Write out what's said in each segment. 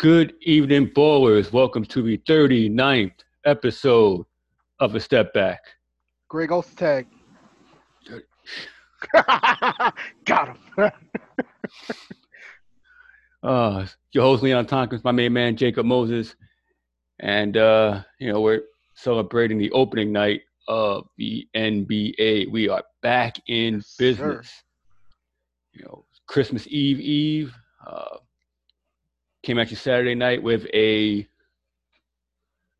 Good evening, ballers. Welcome to the 39th episode of A Step Back. Greg Ostertag. Got him. Uh, your host, Leon Tompkins, my main man, Jacob Moses. And, uh, you know, we're celebrating the opening night of the NBA. We are back in Yes, sir. business. You know, Christmas Eve Eve. Uh, came at you Saturday night with a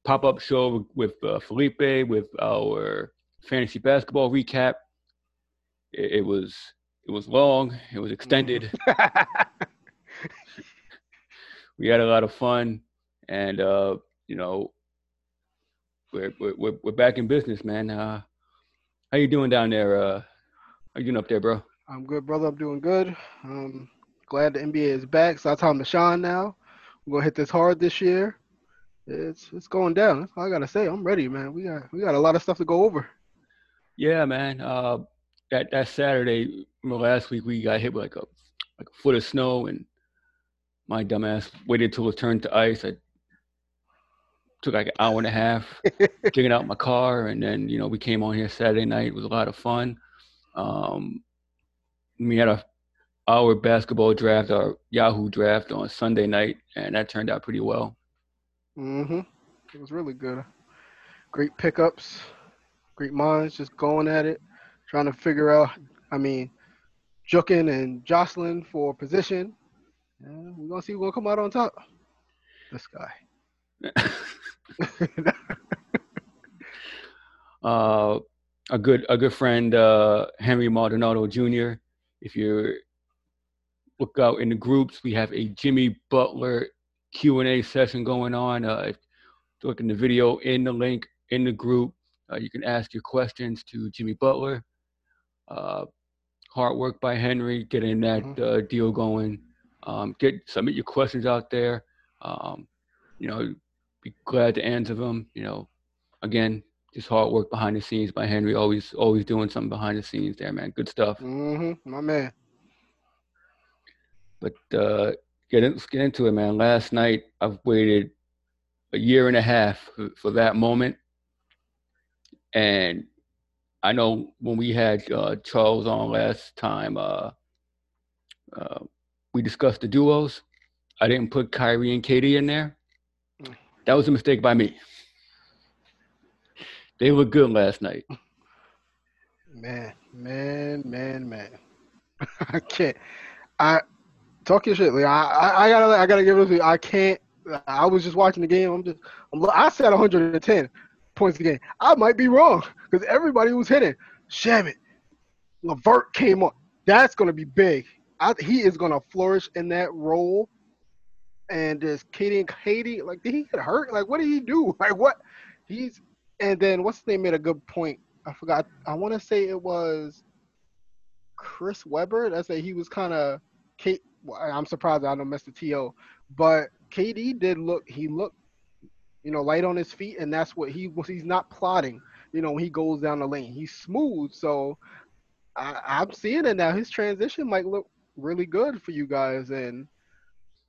pop-up show with uh, Felipe with our fantasy basketball recap. It, it was it was long. It was extended. we had a lot of fun, and uh, you know, we're, we're we're we're back in business, man. Uh, how you doing down there? Uh, how you doing up there, bro? I'm good, brother. I'm doing good. Um, glad the NBA is back. So I tell him Sean now. We're gonna hit this hard this year. It's it's going down. That's all I gotta say. I'm ready, man. We got we got a lot of stuff to go over. Yeah, man. Uh, that that Saturday, remember last week we got hit with like a like a foot of snow, and my dumbass waited till it turned to ice. I took like an hour and a half digging out my car, and then you know we came on here Saturday night. It was a lot of fun. Um, we had a our basketball draft, our Yahoo draft on Sunday night, and that turned out pretty well. Mm-hmm. It was really good. Great pickups, great minds, just going at it, trying to figure out. I mean, Jukin and Jocelyn for position. And we're gonna see who's gonna come out on top. This guy. uh, a good a good friend, uh, Henry Maldonado Jr. If you look out in the groups, we have a Jimmy Butler Q and A session going on. Uh, look in the video in the link in the group, uh, you can ask your questions to Jimmy Butler. Uh, hard work by Henry getting that Mhm. uh, deal going. Um, get submit your questions out there. Um, you know, be glad to answer them. You know, again, just hard work behind the scenes by Henry. Always, always doing something behind the scenes there, man. Good stuff. Mm-hmm. My man. But uh, get in, let's get into it, man. Last night, I've waited a year and a half for, for that moment, and I know when we had uh, Charles on last time, uh, uh, we discussed the duos. I didn't put Kyrie and KD in there. That was a mistake by me. They looked good last night. Man, man, man, man. I can't. I talk your shit, Lee. I, I, I gotta, I gotta give it to you. I can't. I was just watching the game. I'm just, I'm, I said 110 points a game. I might be wrong because everybody was hitting. Shamet, Levert came on. That's gonna be big. I, he is gonna flourish in that role. And this KD KD, like, did he get hurt? Like, what did he do? Like, what? He's and then what's his name made a good point. I forgot. I want to say it was Chris Webber. That said he was kind of. Kate. I'm surprised I don't miss the to, but KD did look. He looked, you know, light on his feet, and that's what he was. He's not plotting. You know, when he goes down the lane, he's smooth. So I, I'm seeing it now. His transition might look really good for you guys, and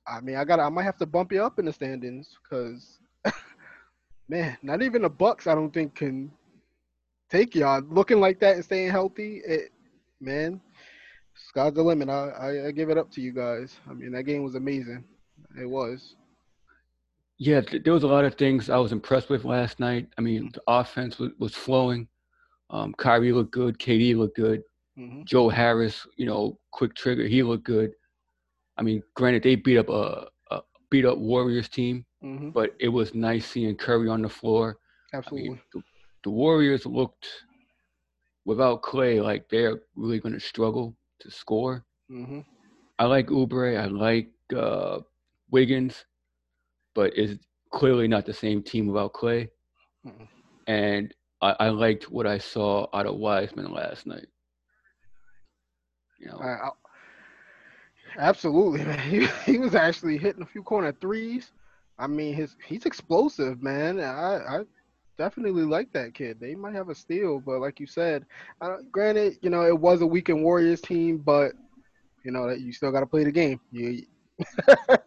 I mean, I got. I might have to bump you up in the standings because, man, not even the Bucks. I don't think can take y'all looking like that and staying healthy. It, man, sky's the limit. I, I, I give it up to you guys. I mean, that game was amazing. It was. Yeah, th- there was a lot of things I was impressed with last night. I mean, the offense was, was flowing. Um, Kyrie looked good. KD looked good. hmm Joe Harris, you know, quick trigger, he looked good. I mean, granted, they beat up a, a beat up Warriors team, hmm but it was nice seeing Curry on the floor. I Absolutely. mean, the, the Warriors looked without Clay like they're really going to struggle to score. hmm I like Oubre, I like uh, Wiggins, but it's clearly not the same team without Clay. Mm-mm. And I, I liked what I saw out of Wiseman last night. You know, absolutely, man. He, he was actually hitting a few corner threes. I mean, his he's explosive, man. I, I definitely like that kid. They might have a steal, but like you said, granted, you know, it was a weekend Warriors team, but you know that you still got to play the game. You,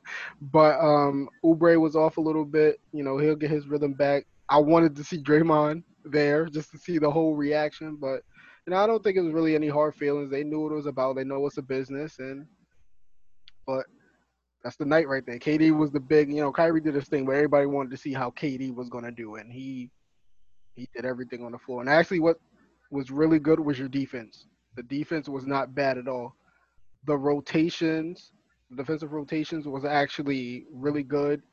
But um, Oubre was off a little bit. You know, he'll get his rhythm back. I wanted to see Draymond there just to see the whole reaction, but you know, I don't think it was really any hard feelings. They knew what it was about. They know it's a business, and but that's the night right there. KD was the big, you know, Kyrie did this thing where everybody wanted to see how KD was gonna do, and he he did everything on the floor. And actually, what was really good was your defense. The defense was not bad at all. The rotations, the defensive rotations was actually really good.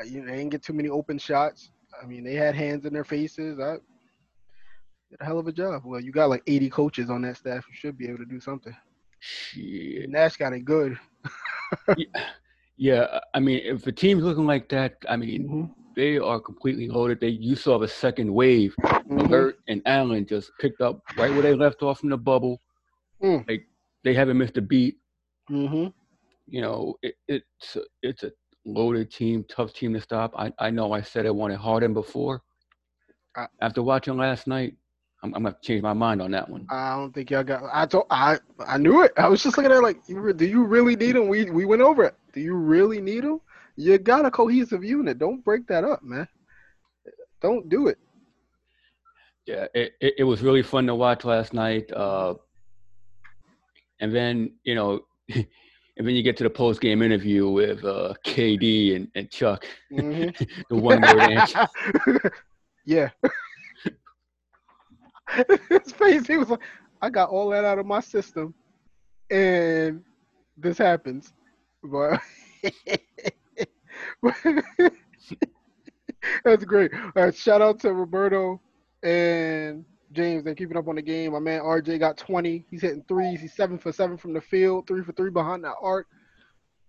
Uh, you know, they didn't get too many open shots. I mean, they had hands in their faces. I did a hell of a job. Well, you got like 80 coaches on that staff. You should be able to do something. Shit. Nash got it good. yeah, yeah, I mean, if the team's looking like that, I mean, Mhm. they are completely loaded. They you saw the second wave. LeVert and Allen just picked up right where they left off in the bubble. Mm. Like they haven't missed a beat. Mhm. You know, it, it's a- it's a loaded team, tough team to stop. I I know I said I wanted Harden before. I- After watching last night, I'm, I'm gonna change my mind on that one. I don't think y'all got. I told. I I knew it. I was just looking at it like, you do you really need him? We we went over it. Do you really need him? You got a cohesive unit. Don't break that up, man. Don't do it. Yeah, it, it, it was really fun to watch last night. Uh, and then, you know, and then you get to the post game interview with uh, KD and, and Chuck, Mhm. the one word answer. yeah. His face, he was like, I got all that out of my system, and this happens. But that's great. Shout out to Roberto and James. They're keeping up on the game. My man RJ got 20. He's hitting threes. He's seven for seven from the field, three for three behind that arc.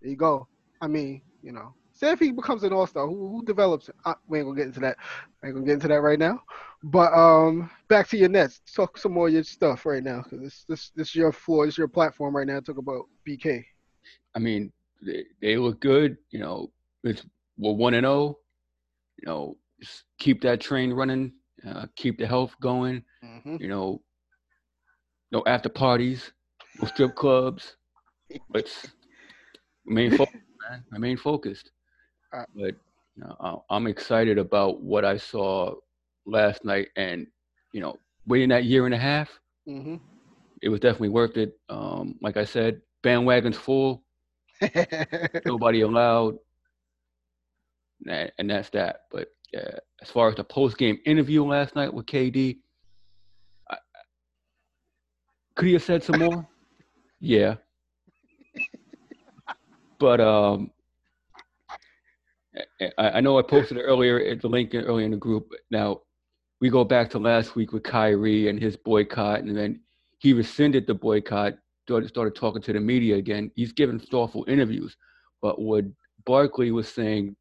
There you go. I mean, you know, say if he becomes an all star, who, who develops? Uh, we ain't gonna get into that. I ain't gonna get into that right now. But um, back to your Nets. Talk some more of your stuff right now, because this this this is your floor, this is your platform right now. Talk about BK. I mean, they, they look good. You know, it's we're one and zero. You know, keep that train running. Uh, keep the health going. Mm-hmm. You know, no after parties, no strip clubs. Let's remain focused, man. Remain focused. Uh, But you know, I'm excited about what I saw last night, and you know, waiting that year and a half, Mm-hmm. it was definitely worth it. Um, like I said, bandwagon's full. nobody allowed, and, and that's that. But uh, as far as the post game interview last night with KD, I, could he have said some more? yeah, but um, I know I posted it earlier at the link earlier in the group. Now we go back to last week with Kyrie and his boycott, and then he rescinded the boycott started, started talking to the media again. He's given thoughtful interviews, but what Barkley was saying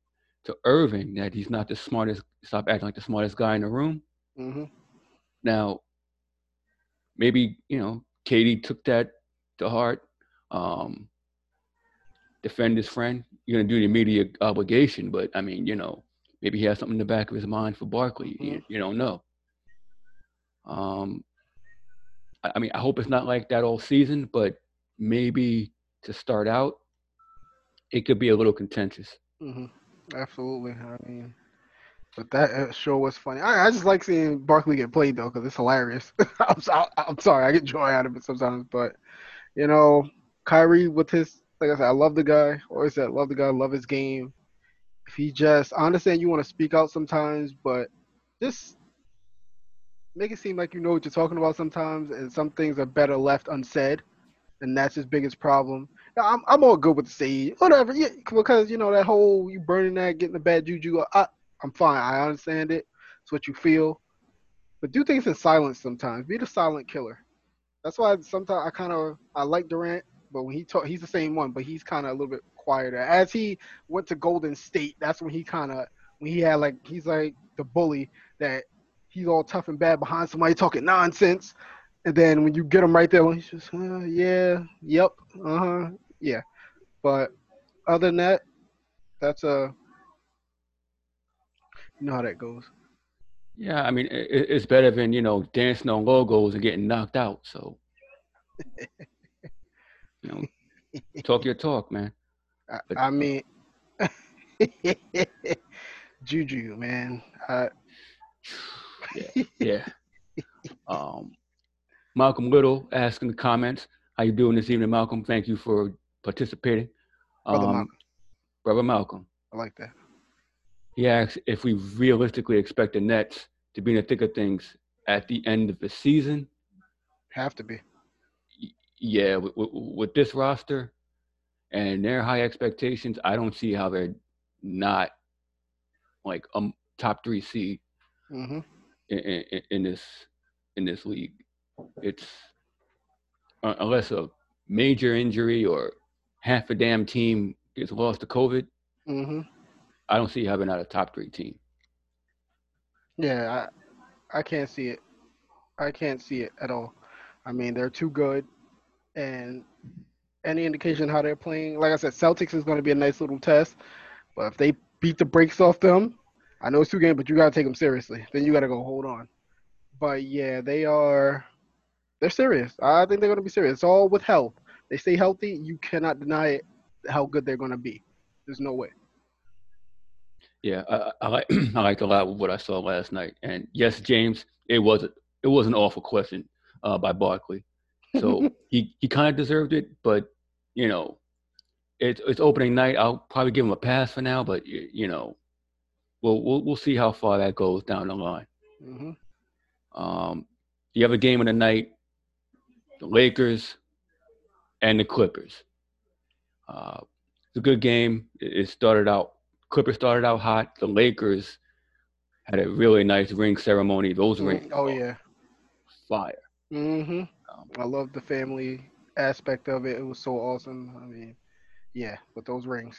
to Irving that he's not the smartest, stop acting like the smartest guy in the room. mm-hmm. Now, maybe you know, KD took that to heart. Um, defend his friend. You're gonna do the immediate obligation, but I mean, you know, maybe he has something in the back of his mind for Barkley. You, you don't know. Um, I, I mean, I hope it's not like that all season, but maybe to start out, it could be a little contentious. Mm-hmm. Absolutely. I mean, but that show was funny. I, I just like seeing Barkley get played though, because it's hilarious. I'm, so, I'm sorry, I get joy out of it sometimes, but you know, Kyrie with his like I said, I love the guy. Always said, love the guy, love his game. If he just, I understand you want to speak out sometimes, but just make it seem like you know what you're talking about sometimes, and some things are better left unsaid, and that's his biggest problem. Now, I'm I'm all good with the say whatever, yeah, because you know that whole you burning that, getting the bad juju. I, I'm fine. I understand it. It's what you feel, but do things in silence sometimes. Be the silent killer. That's why sometimes I kind of I like Durant, but when he talk, he's the same one, but he's kind of a little bit quieter. As he went to Golden State, that's when he kind of when he had like he's like the bully that he's all tough and bad behind somebody talking nonsense, and then when you get him right there, he's just uh, yeah, yep, uh huh, yeah. But other than that, that's a you know how that goes. Yeah, I mean, it, it's better than you know dancing on logos and getting knocked out. So, you know, talk your talk, man. I, I mean, Juju, man. Uh, yeah, yeah. Um, Malcolm Little asking in the comments. How you doing this evening, Malcolm? Thank you for participating. Brother Um, Malcolm. Brother Malcolm. I like that. He asks if we realistically expect the Nets to be in the thick of things at the end of the season. Have to be. Yeah, with, with, with this roster and their high expectations, I don't see how they're not like a top three seed hmm in, in, in this in this league. It's uh, unless a major injury or half a damn team gets lost to COVID, hmm I don't see how they're not a top three team. Yeah, I I can't see it. I can't see it at all. I mean, they're too good, and any indication how they're playing, like I said, Celtics is going to be a nice little test. But if they beat the brakes off them, I know it's two games, but you got to take them seriously. Then you got to go hold on. But yeah, they are. They're serious. I think they're going to be serious. It's all with health. They stay healthy. You cannot deny it. How good they're going to be. There's no way. Yeah, I, I like I liked a lot of what I saw last night. And yes, James, it was it was an awful question uh, by Barkley. So he, he kind of deserved it, but you know, it's it's opening night. I'll probably give him a pass for now, but y- you know, we'll we'll we'll see how far that goes down the line. hmm Um, the other game of the night, the Lakers and the Clippers. Uh, it's a good game. It it started out. Clippers started out hot. The Lakers had a really nice ring ceremony. Those rings, Oh yeah. fire. Mm-hmm. Um, I love the family aspect of it. It was so awesome. I mean, yeah, with those rings.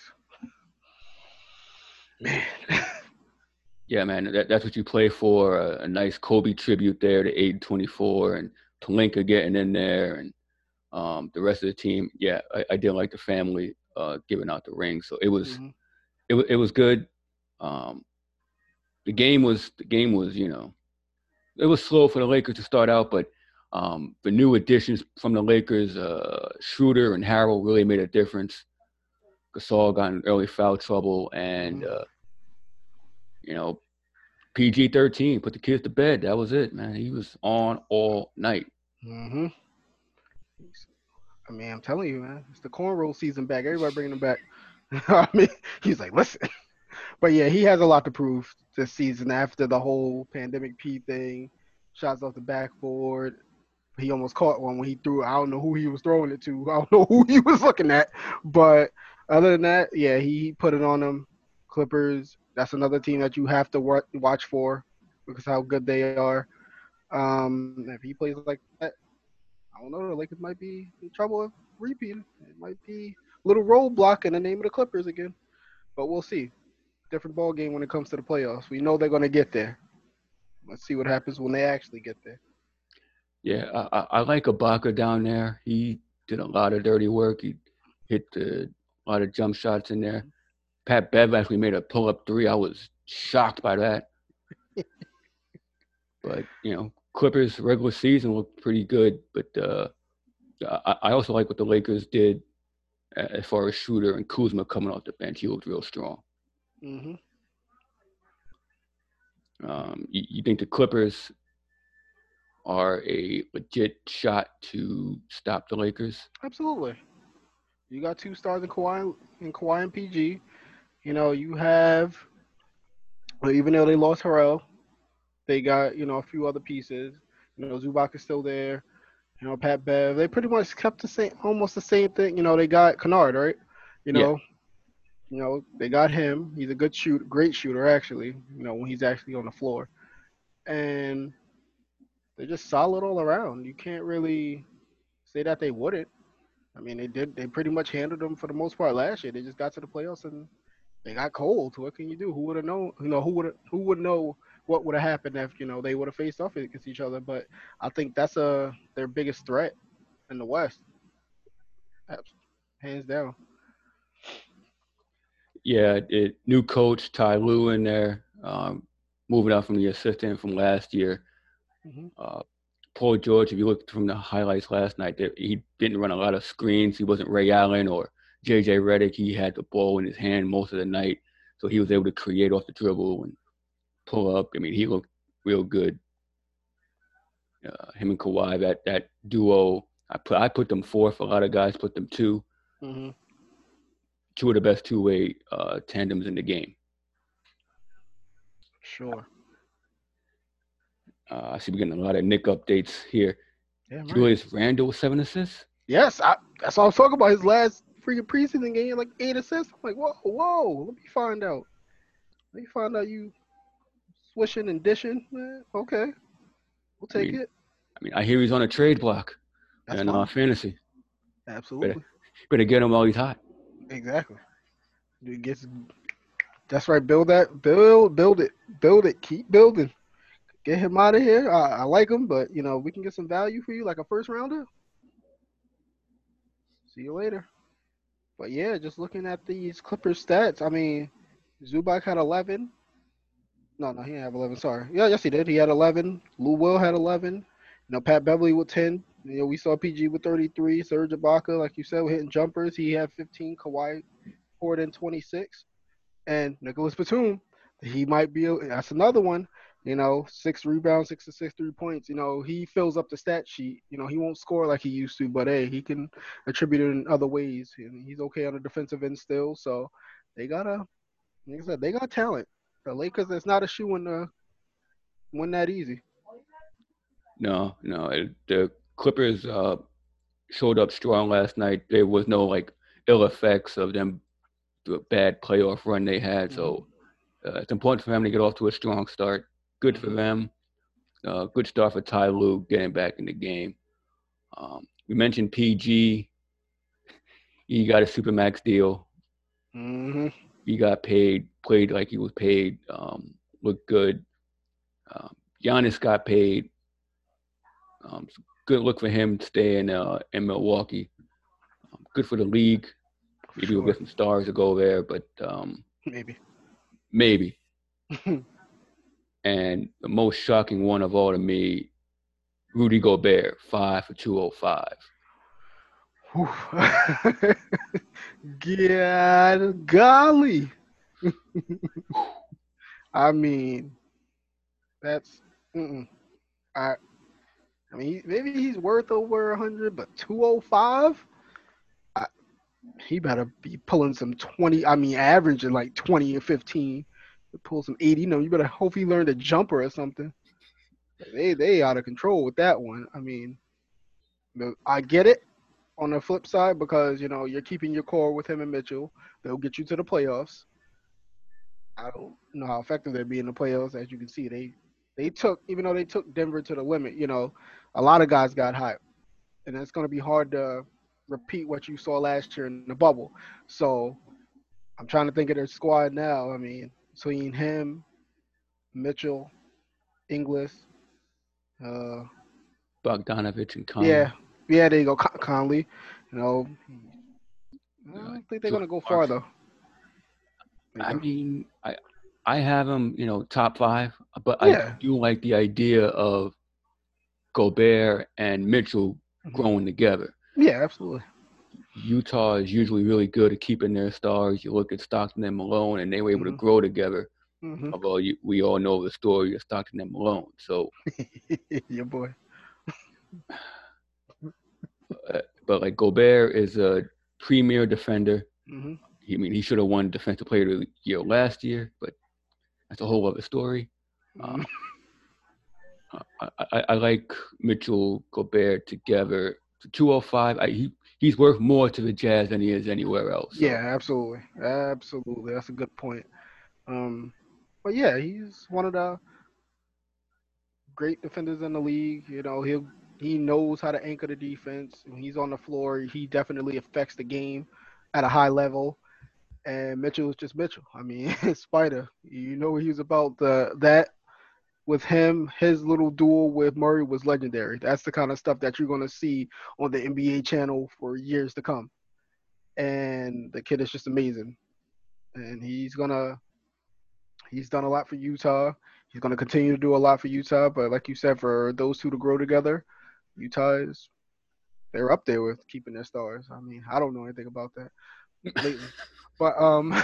Man. yeah, man, that, that's what you play for. A, a nice Kobe tribute there to 824 and Pelinka getting in there and um, the rest of the team. Yeah, I, I did like the family uh, giving out the rings. So it was Mhm. it, wa- it was good. Um, the game was the game was you know it was slow for the Lakers to start out, but um, the new additions from the Lakers, uh, Schroeder and Harrell, really made a difference. Gasol got in early foul trouble, and Mhm. uh, you know PG thirteen put the kids to bed. That was it, man. He was on all night. hmm I mean, I'm telling you, man, it's the cornrow season back. Everybody bringing him back. I mean, he's like, listen. But yeah, he has a lot to prove this season after the whole pandemic P thing. Shots off the backboard. He almost caught one when he threw. I don't know who he was throwing it to. I don't know who he was looking at. But other than that, yeah, he put it on them. Clippers. That's another team that you have to watch for because how good they are. Um, if he plays like that, I don't know. The Lakers might be in trouble with repeating. It might be a little roadblock in the name of the Clippers again. But we'll see. Different ball game when it comes to the playoffs. We know they're going to get there. Let's see what happens when they actually get there. Yeah, I, I, I like Ibaka down there. He did a lot of dirty work. He hit the, a lot of jump shots in there. Pat Bev actually made a pull up three. I was shocked by that. but you know, Clippers regular season looked pretty good. But uh, I, I also like what the Lakers did as far as Shooter and Kuzma coming off the bench. He looked real strong. hmm Um, you, you think the Clippers are a legit shot to stop the Lakers? Absolutely. You got two stars in Kawhi, in Kawhi and PG. You know, you have, well, even though they lost Harrell, they got, you know, a few other pieces. You know, Zubac is still there. You know, Pat Bev. They pretty much kept the same, almost the same thing. You know, they got Kennard, right? You Yeah. know, you know, they got him. He's a good shoot, great shooter actually. You know, when he's actually on the floor, and they're just solid all around. You can't really say that they wouldn't. I mean, they did. They pretty much handled them for the most part last year. They just got to the playoffs and they got cold. What can you do? Who would have known? You know, who would who would know what would have happened if you know they would have faced off against each other? But I think that's a their biggest threat in the West, hands down. Yeah, it, new coach Ty Lue in there, um, moving out from the assistant from last year. Mhm. Uh, Paul George, if you looked from the highlights last night, there, he didn't run a lot of screens. He wasn't Ray Allen or JJ Redick, he had the ball in his hand most of the night, so he was able to create off the dribble and pull up. I mean, he looked real good. Uh, him and Kawhi, that that duo, I put I put them fourth. A lot of guys put them 2 hmm Two of the best two way uh, tandems in the game. Sure. Uh, I see we're getting a lot of Knick updates here. Yeah, right. Julius Randle with seven assists. Yes, I, that's what I was talking about. His last freaking preseason game, like eight assists. I'm like, whoa, whoa. Let me find out. Let me find out you swishing and dishing. Man. Okay, we'll take mean, it. I mean, I hear he's on a trade block That's in uh, fantasy. Absolutely. Better get him while he's hot. Exactly. It gets. That's right. Build that. Build. Build it. Build it. Keep building. Get him out of here. I, I like him, but you know we can get some value for you, like a first rounder. See you later. But yeah, just looking at these Clippers stats. I mean, Zubac had 11. No, no, he didn't have 11. Sorry. Yeah, yes, he did. He had 11. Lou Will had 11. You know, Pat Beverley with 10. You know, we saw PG with 33. Serge Ibaka, like you said, hitting jumpers. He had 15. Kawhi poured in 26. And Nicolas Batum, he might be. That's another one. You know, six rebounds, six to six three points. You know, he fills up the stat sheet. You know, he won't score like he used to, but hey, he can attribute it in other ways. And he's okay on the defensive end still. So they gotta, like I said, they got talent. The Lakers, it's not a shoe in the win that easy. No, no. it- The Clippers uh, showed up strong last night. There was no like ill effects of them the bad playoff run they had. So uh, it's important for them to get off to a strong start. Good for them. Uh, good start for Ty Lue getting back in the game. Um, we mentioned PG. He got a supermax deal. Mm-hmm. He got paid, played like he was paid, um, looked good. Um, Giannis got paid. Um, good look for him staying uh, in Milwaukee. Um, good for the league. Maybe we'll get some stars to go there, but um, Maybe. maybe. And the most shocking one of all to me, Rudy Gobert, five for 205. God, golly. I mean, that's. Mm-mm. I, I mean, maybe he's worth over 100, but 205? He better be pulling some 20. I mean, averaging like 20 and 15 pull some eighty. No, you better hope he learned a jumper or something. They they out of control with that one. I mean, I get it on the flip side because you know you're keeping your core with him and Mitchell. They'll get you to the playoffs. I don't know how effective they'll be in the playoffs. As you can see, they they took even though they took Denver to the limit. You know, a lot of guys got hot, and it's going to be hard to repeat what you saw last year in the bubble. So I'm trying to think of their squad now. I mean, between him, Mitchell, Ingles, uh, Bogdanovic and Conley. yeah, yeah, there you go, Con- Conley. You know, I don't think they're gonna go far though. I mean, I I have him, you know, top five, but I do like the idea of Gobert and Mitchell Mhm. growing together. yeah, absolutely. Utah is usually really good at keeping their stars. You look at Stockton and Malone, and they were able Mhm. to grow together. hmm Although you, we all know the story of Stockton and Malone. So, Your boy. but like Gobert is a premier defender. hmm I mean, he should have won Defensive Player of the Year last year, but that's a whole other story. Um, I, I, I like Mitchell Gobert together. To 205, I, he he's worth more to the Jazz than he is anywhere else. So, Yeah, absolutely, absolutely. That's a good point. Um, but yeah, he's one of the great defenders in the league. You know, he he knows how to anchor the defense. When he's on the floor, he definitely affects the game at a high level. And Mitchell is just Mitchell. I mean, Spider. You know he was about the that with him. His little duel with Murray was legendary. That's the kind of stuff that you're going to see on the NBA channel for years to come. And the kid is just amazing. And he's gonna he's done a lot for Utah. He's gonna continue to do a lot for Utah. But like you said, for those two to grow together, Utah is they're up there with keeping their stars. I mean, I don't know anything about that. lately. But um,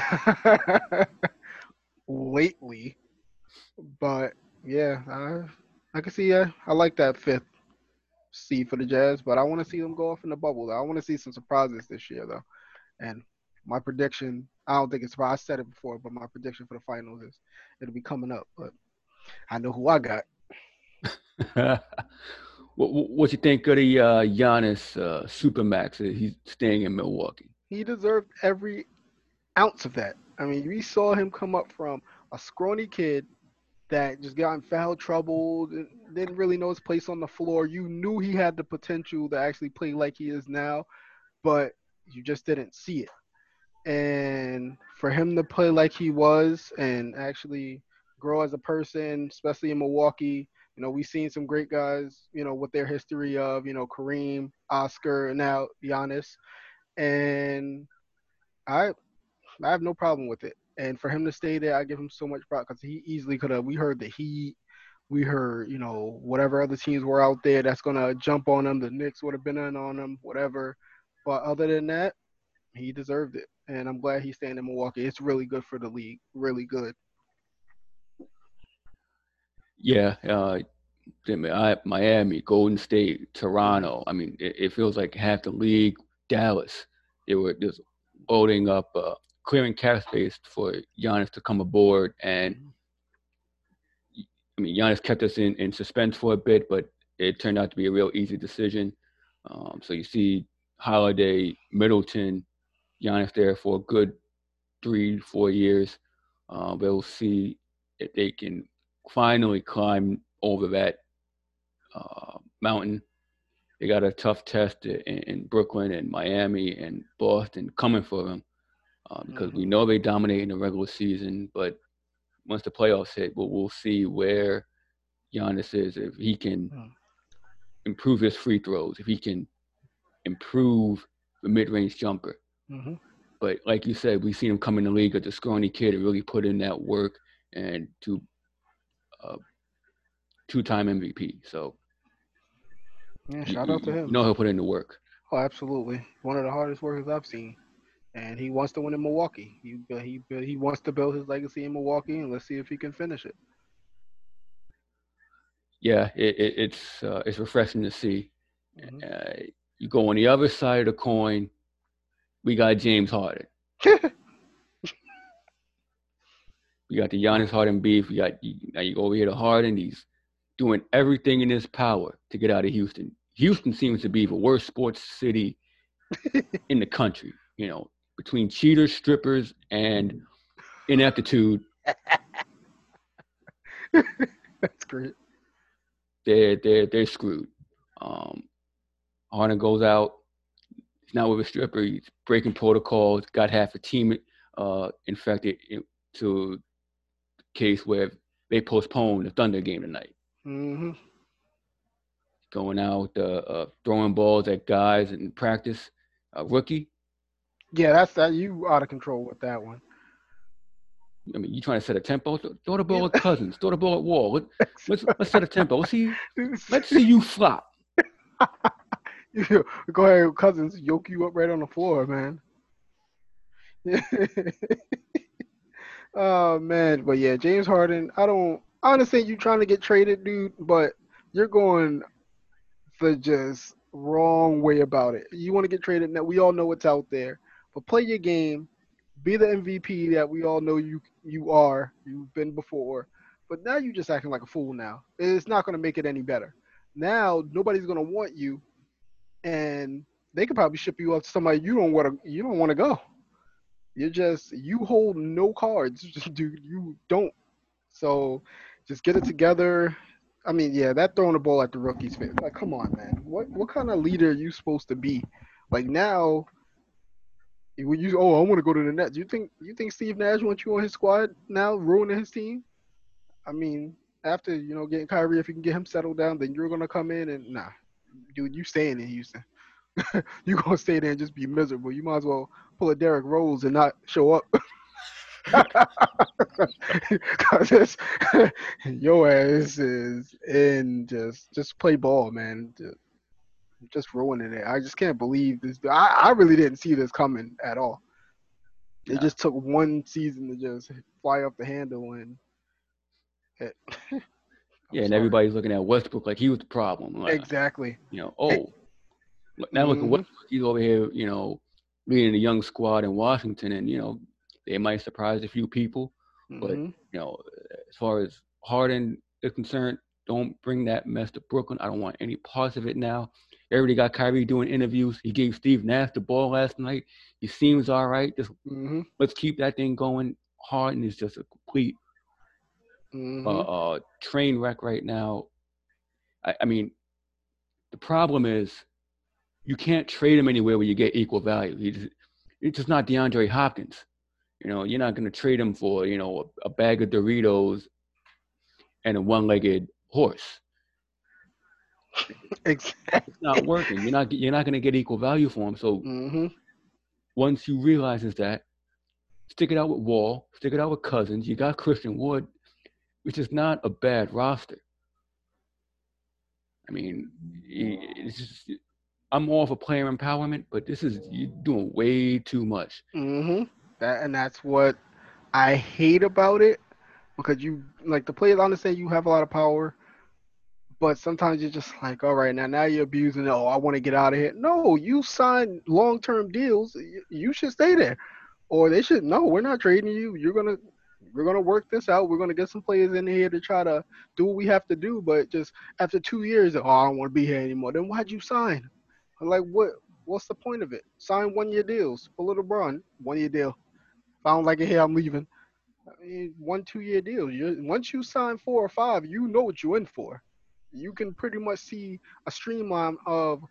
lately, but yeah, I I can see. Uh, I like that fifth seed for the Jazz, but I want to see them go off in the bubble. Though. I want to see some surprises this year, though. And my prediction, I don't think it's. Why I said it before, but my prediction for the finals is it'll be coming up. But I know who I got. what what you think of the uh, Giannis uh, supermax? He's staying in Milwaukee. He deserved every ounce of that. I mean, we saw him come up from a scrawny kid that just got in foul trouble, didn't really know his place on the floor. You knew he had the potential to actually play like he is now, but you just didn't see it. And for him to play like he was and actually grow as a person, especially in Milwaukee, you know, we've seen some great guys, you know, with their history of, you know, Kareem, Oscar, and now Giannis. And I I have no problem with it. And for him to stay there, I give him so much props because he easily could have. We heard the Heat, we heard, you know, whatever other teams were out there that's gonna jump on him. The Knicks would have been in on him, whatever. But other than that, he deserved it, and I'm glad he's staying in Milwaukee. It's really good for the league, really good. Yeah, uh, Miami, Golden State, Toronto. I mean, it, it, feels like half the league. Dallas, they were just loading up, uh, clearing cap space for Giannis to come aboard. And I mean, Giannis kept us in, in suspense for a bit, but it turned out to be a real easy decision. Um, so you see Holiday, Middleton, Giannis there for a good three, four years. Uh, we'll see if they can finally climb over that uh, mountain. They got a tough test in, in, Brooklyn and Miami and Boston coming for them uh, because mm-hmm. we know they dominate in the regular season. But once the playoffs hit, we'll, we'll see where Giannis is if he can mm. improve his free throws, if he can improve the mid-range jumper. Mm-hmm. But like you said, we've seen him come in the league as a scrawny kid and really put in that work and to uh, two-time MVP. So yeah, shout out to him. You know he'll put in the work. Oh, absolutely. One of the hardest workers I've seen, and he wants to win in Milwaukee. He he he wants to build his legacy in Milwaukee, and let's see if he can finish it. Yeah, it, it, it's uh, it's refreshing to see. Mm-hmm. Uh, you go on the other side of the coin. We got James Harden. We got the Giannis Harden beef. We got now you go over here to Harden. He's doing everything in his power to get out of Houston. Houston seems to be the worst sports city in the country. You know, between cheaters, strippers, and ineptitude. That's great. They're they're they're screwed. Um, Harden goes out. He's not with a stripper. He's breaking protocols. Got half a team uh, infected to case where they postponed the Thunder game tonight. Mm-hmm. Going out, uh, uh, throwing balls at guys in practice. A rookie. Yeah, that's that. You out of control with that one. I mean, you trying to set a tempo? Throw the ball at Cousins. Throw the ball at Wall. Let, let's let's set a tempo. Let's see. Let's see you flop. Go ahead, Cousins. Yoke you up right on the floor, man. Oh man, but yeah, James Harden. I don't. I understand you trying to get traded, dude, but you're going the just wrong way about it. You want to get traded now. We all know what's out there, but play your game. Be the MVP that we all know you you are. You've been before, but now you're just acting like a fool. Now it's not going to make it any better. Now nobody's going to want you, and they could probably ship you off to somebody you don't want to. You don't want to go. You're just you hold no cards, dude. You don't. So just get it together. I mean, yeah, that throwing the ball at the rookies, man. Like, come on, man. What what kind of leader are you supposed to be? Like now, when you oh, I want to go to the Nets. You think you think Steve Nash wants you on his squad now, ruining his team? I mean, after you know getting Kyrie, if you can get him settled down, then you're gonna come in and nah, dude, you staying in Houston. you gonna stay there and just be miserable. You might as well pull a Derrick Rose and not show up. Cause your ass is in just just play ball, man. Just, just ruining it. I just can't believe this. I, I really didn't see this coming at all. It Nah. just took one season to just fly off the handle and. It, Yeah, and sorry. everybody's looking at Westbrook like he was the problem. Like, Exactly. you know, oh, now look at Mhm. Westbrook. He's over here, you know, leading a young squad in Washington, and you know, they might surprise a few people. But Mhm. you know, as far as Harden is concerned, don't bring that mess to Brooklyn. I don't want any parts of it now. They already got Kyrie doing interviews. He gave Steve Nash the ball last night. He seems all right. Just Mhm. let's keep that thing going. Harden is just a complete Mhm. uh, uh, train wreck right now. I, I mean, the problem is you can't trade him anywhere where you get equal value. He's, it's just not DeAndre Hopkins. You know, you're not going to trade him for you know a, a bag of Doritos and a one-legged horse. exactly. It's not working. You're not you're not going to get equal value for them. So Mhm. once you realizes that, stick it out with Wall, stick it out with Cousins. You got Christian Wood, which is not a bad roster. I mean, it's just, I'm all for player empowerment, but this is you're doing way too much. Mm-hmm. That and that's what I hate about it because you like the players understand you have a lot of power, but sometimes you're just like, all right, now now you're abusing. it. Oh, I want to get out of here. No, you signed long term deals. You, should stay there, or they should. No, we're not trading you. You're gonna we're gonna work this out. We're gonna get some players in here to try to do what we have to do. But just after two years, oh, I don't want to be here anymore. Then why'd you sign? Like what? What's the point of it? Sign one year deals. Pull little LeBron, one year deal. If I don't like it here, I'm leaving. I mean, one two year deal. You once you sign four or five, you know what you're in for. You can pretty much see a streamline of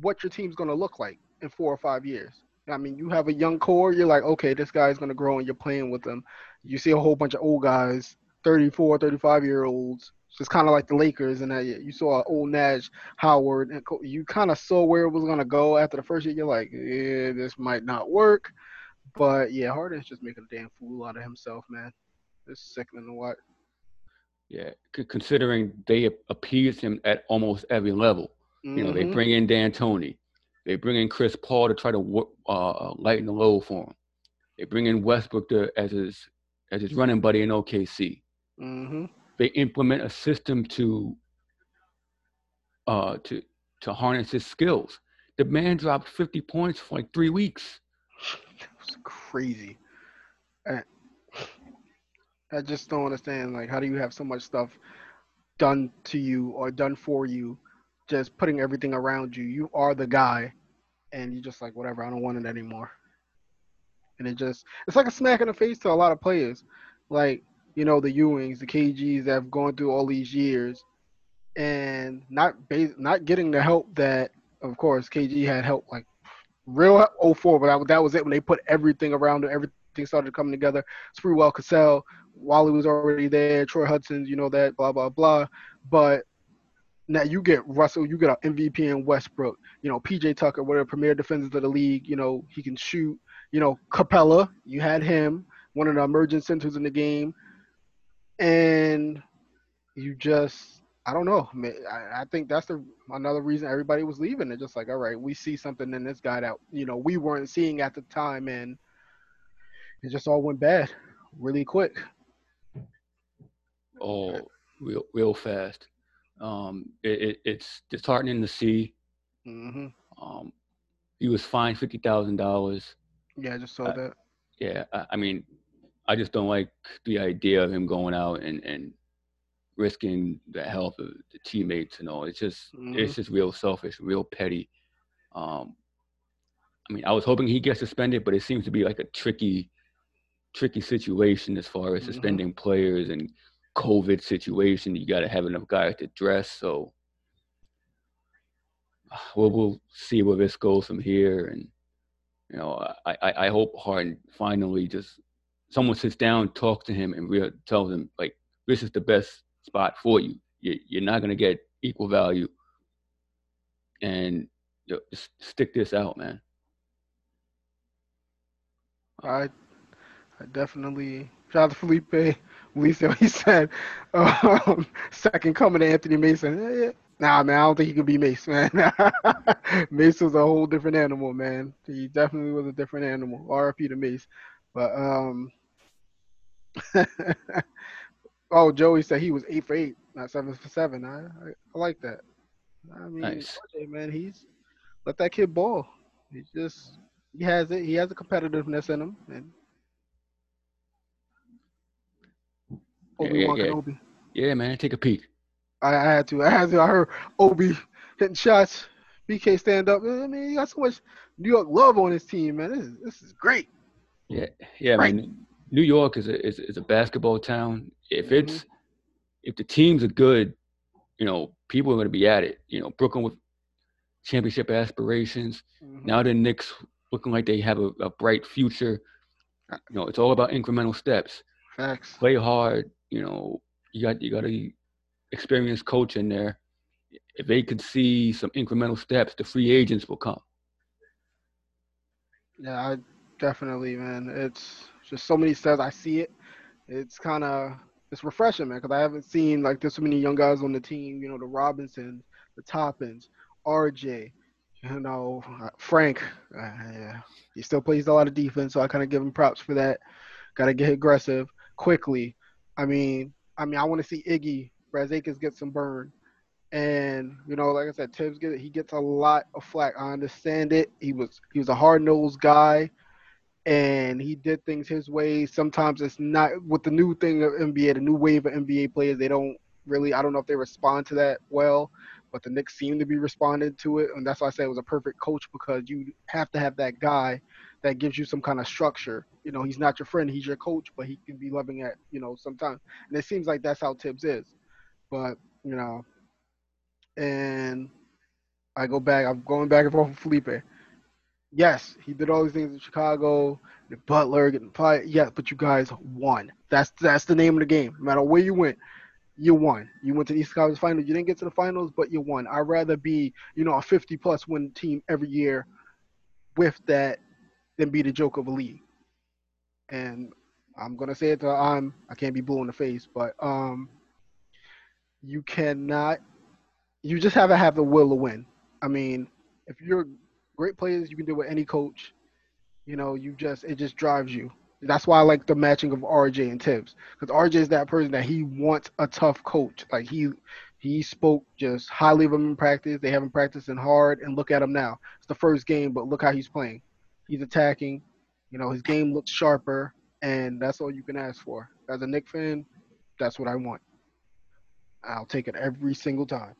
what your team's gonna look like in four or five years. I mean, you have a young core. You're like, okay, this guy's gonna grow, and you're playing with them. You see a whole bunch of old guys, 34, 35 year olds. Just kind of like the Lakers, and that you saw old Nash, Howard, and you kind of saw where it was gonna go after the first year. You're like, yeah, this might not work. But yeah, Harden's just making a damn fool out of himself, man. It's sickening to watch. Yeah, c- considering they ap- appease him at almost every level. You know, they Mhm. bring in D'Antoni, they bring in Chris Paul to try to uh, lighten the load for him. They bring in Westbrook to, as his as his running buddy in OKC. Mhm. they implement a system to uh to to harness his skills. The man dropped 50 points for like three weeks. That was crazy. I, just don't understand. Like, how do you have so much stuff done to you or done for you, just putting everything around you? You are the guy, and you just like whatever. I don't want it anymore. And it just it's like a smack in the face to a lot of players, like you know the Ewings, the KGs that have gone through all these years, and not bas- not getting the help that, of course, KG had help like real 04, but that, that was it when they put everything around it. Everything started coming together. Sprewell, Cassell, Wally was already there. Troy Hudson, you know that, blah blah blah. But now you get Russell, you get an MVP in Westbrook. You know PJ Tucker, one of the premier defenders of the league. You know he can shoot. You know Capela, you had him, one of the emerging centers in the game, and you just I don't know. I, think that's the another reason everybody was leaving. They're just like, all right, we see something in this guy that you know we weren't seeing at the time, and it just all went bad really quick. Oh, real real fast. Um, it, it, it's disheartening to see. hmm Um, he was fined fifty thousand dollars. Yeah, I just saw Uh, that. Yeah, I, I mean, I just don't like the idea of him going out and and risking the health of the teammates and all. It's just it's just real selfish, real petty. Um, I mean, I was hoping he gets suspended, but it seems to be like a tricky, tricky situation as far as Mhm. suspending players and COVID situation. You got to have enough guys to dress. So we'll we'll see where this goes from here. And you know, I I, I hope Harden finally just someone sits down, talks to him, and real tells him like this is the best spot for you. you you're not gonna get equal value, and you know, just stick this out, man. I, I definitely shout out to Felipe. Lisa, he said, um, second coming to Anthony Mason. Yeah, yeah. Nah, man, I don't think he could be Mace, man. Mace was a whole different animal, man. He definitely was a different animal. RP to Mace. But um, oh, Joey said he was eight for eight, not seven for seven. I I, I like that. I mean, Nice. RJ, man, he's let that kid ball. He just he has it. He has a competitiveness in him, and Obi yeah, Wan yeah. Kenobi. Yeah, man. Take a peek. I, I had to. I had to. I heard Obi hitting shots. BK stand up. I mean, he got so much New York love on his team, man. This is this is great. Yeah, yeah, Right. man. New York is a is, is a basketball town. If Mhm. it's if the teams are good, you know, people are going to be at it. You know, Brooklyn with championship aspirations. Mhm. Now the Knicks looking like they have a, a bright future. You know, it's all about incremental steps. Facts. Play hard. You know, you got you got a experienced coach in there. If they could see some incremental steps, the free agents will come. Yeah, I definitely, man. It's just so many steps. I see it. It's kind of it's refreshing, man, because I haven't seen like there's so many young guys on the team. You know, the Robinsons, the Toppins, RJ, you know, Frank. Uh, yeah, he still plays a lot of defense, so I kind of give him props for that. Got to get aggressive quickly. I mean, I mean, I want to see Iggy Brazdeikis get some burn. And you know, like I said, Thibs get he gets a lot of flack. I understand it. He was he was a hard nosed guy, and he did things his way. Sometimes it's not with the new thing of NBA, the new wave of NBA players. They don't really. I don't know if they respond to that well, but the Knicks seem to be responding to it, and that's why I say it was a perfect coach because you have to have that guy that gives you some kind of structure. You know, he's not your friend, he's your coach, but he can be loving at you know sometimes, and it seems like that's how Thibs is. But you know, and I go back. I'm going back and forth with Felipe. Yes, he did all these things in Chicago, the Butler, getting fired. Yeah, but you guys won. That's that's the name of the game. No matter where you went, you won. You went to the East Conference Finals. You didn't get to the finals, but you won. I'd rather be, you know, a 50 plus win team every year with that than be the joke of a league. And I'm gonna say it to I'm I can't be blue in the face, but um you cannot you just have to have the will to win. I mean, if you're great players, you can do it with any coach. You know, you just it just drives you. That's why I like the matching of RJ and Thibs because RJ is that person that he wants a tough coach. Like he he spoke just highly of him in practice. They haven't practicing hard, and look at him now. It's the first game, but look how he's playing. He's attacking. You know, his game looks sharper, and that's all you can ask for. As a Knick fan, that's what I want. I'll take it every single time.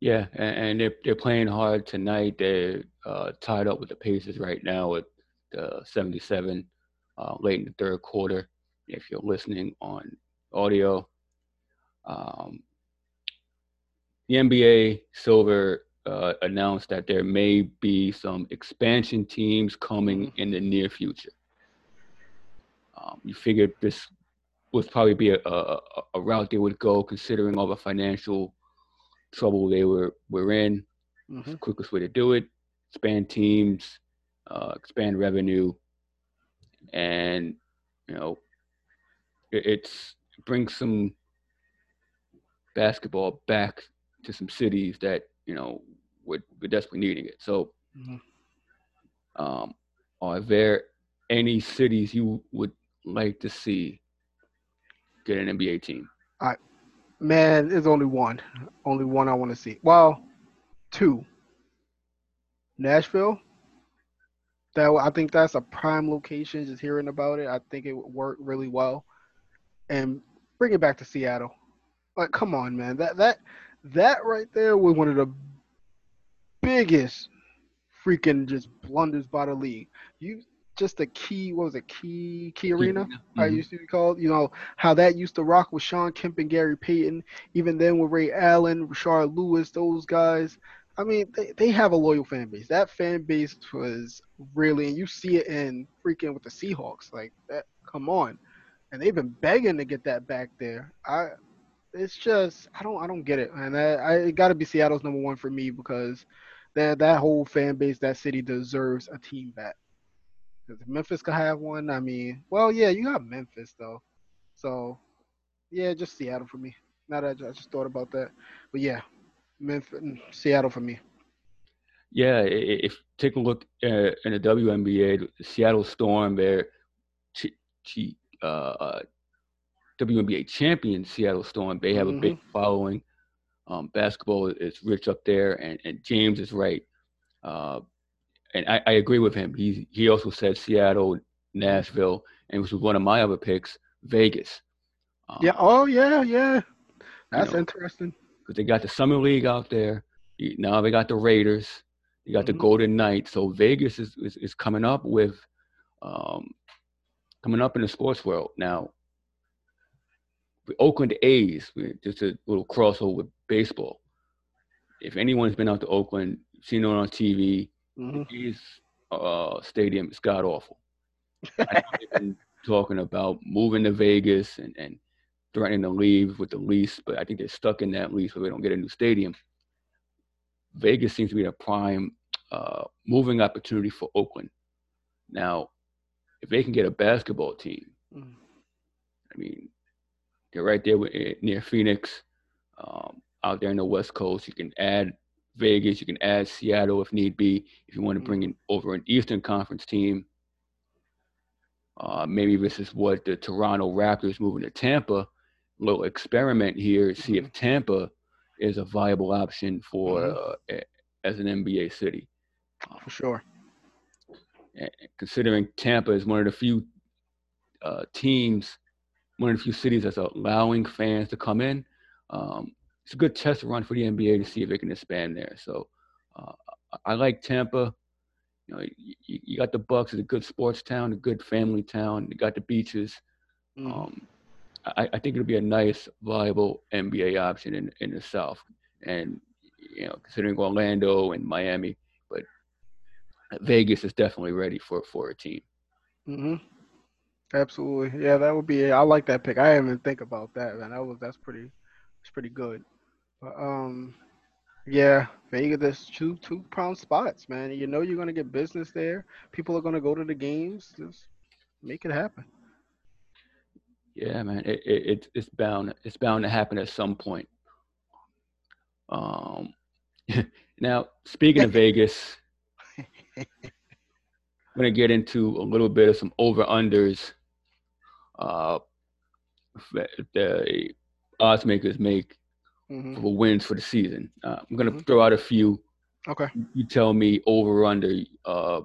Yeah, and, and they're they're playing hard tonight. They're uh, tied up with the Pacers right now at the 77, uh, late in the third quarter. If you're listening on audio, um, the NBA Silver uh, announced that there may be some expansion teams coming in the near future. Um, you figured this would probably be a, a, a route they would go, considering all the financial trouble they were were in. hmm Quickest way to do it: expand teams, uh, expand revenue, and you know, it, it's it brings some basketball back to some cities that you know would were desperately needing it. So, Mhm. um, are there any cities you would like to see get an NBA team? I man, there's only one. Only one I want to see. Well, two. Nashville. That I think that's a prime location. Just hearing about it, I think it would work really well. And bring it back to Seattle. Like, come on, man. That that that right there was one of the biggest freaking just blunders by the league. You just a key. What was it? Key Key Arena. I Mhm. used to be called. You know how that used to rock with Shawn Kemp and Gary Payton. Even then with Ray Allen, Rashard Lewis, those guys. I mean, they, they have a loyal fan base. That fan base was really, and you see it in freaking with the Seahawks. Like that, come on, and they've been begging to get that back there. I, it's just I don't I don't get it, and I, I it got to be Seattle's number one for me because that that whole fan base, that city deserves a team back. If Memphis could have one, I mean, well, yeah, you got Memphis though, so yeah, just Seattle for me. Now that I just thought about that, but yeah, Memphis, Seattle for me. Yeah, if take a look uh, in the WNBA, the Seattle Storm, their uh, uh, WNBA champion Seattle Storm, they have mm-hmm. a big mm-hmm. following. Um, basketball is rich up there, and, and James is right. Uh, and I, I, agree with him. He he also said Seattle, Nashville, and which was one of my other picks, Vegas. Um, yeah. Oh yeah, yeah. That's you know, interesting. Because they got the summer league out there. Now they got the Raiders. You got mm-hmm. the Golden Knights. So Vegas is, is, is coming up with um, coming up in the sports world now. The Oakland A's, just a little crossover with baseball. If anyone's been out to Oakland, seen it on TV, mm-hmm. A's uh, stadium is god awful. I've been talking about moving to Vegas and, and threatening to leave with the lease, but I think they're stuck in that lease where they don't get a new stadium. Vegas seems to be a prime uh, moving opportunity for Oakland. Now, if they can get a basketball team, mm. I mean, they're right there with, eh, near Phoenix, um, out there in the West Coast. You can add Vegas, you can add Seattle if need be. If you want to bring in over an Eastern Conference team, uh, maybe this is what the Toronto Raptors moving to Tampa. A little experiment here, see if mm-hmm. Tampa is a viable option for mm-hmm. uh, as an NBA city. For sure. Considering Tampa is one of the few uh, teams, one of the few cities that's allowing fans to come in, um, it's a good test run for the NBA to see if they can expand there. So uh, I like Tampa. You know, you, you, got the Bucks, it's a good sports town, a good family town. You got the beaches. Mm. Um, I, I, think it'll be a nice, viable NBA option in in the South. And you know, considering Orlando and Miami, but Vegas is definitely ready for for a team. Mhm. Absolutely. Yeah, that would be. I like that pick. I didn't even think about that, man. That was that's pretty. It's pretty good. But um, yeah, Vegas. There's two two pound spots, man. You know you're gonna get business there. People are gonna go to the games. Just make it happen. Yeah, man. It, it it's bound it's bound to happen at some point. Um, now speaking of Vegas, I'm gonna get into a little bit of some over unders. Uh, the odds makers make mm-hmm. for wins for the season. Uh, I'm gonna mm-hmm. throw out a few. Okay. You tell me over under uh,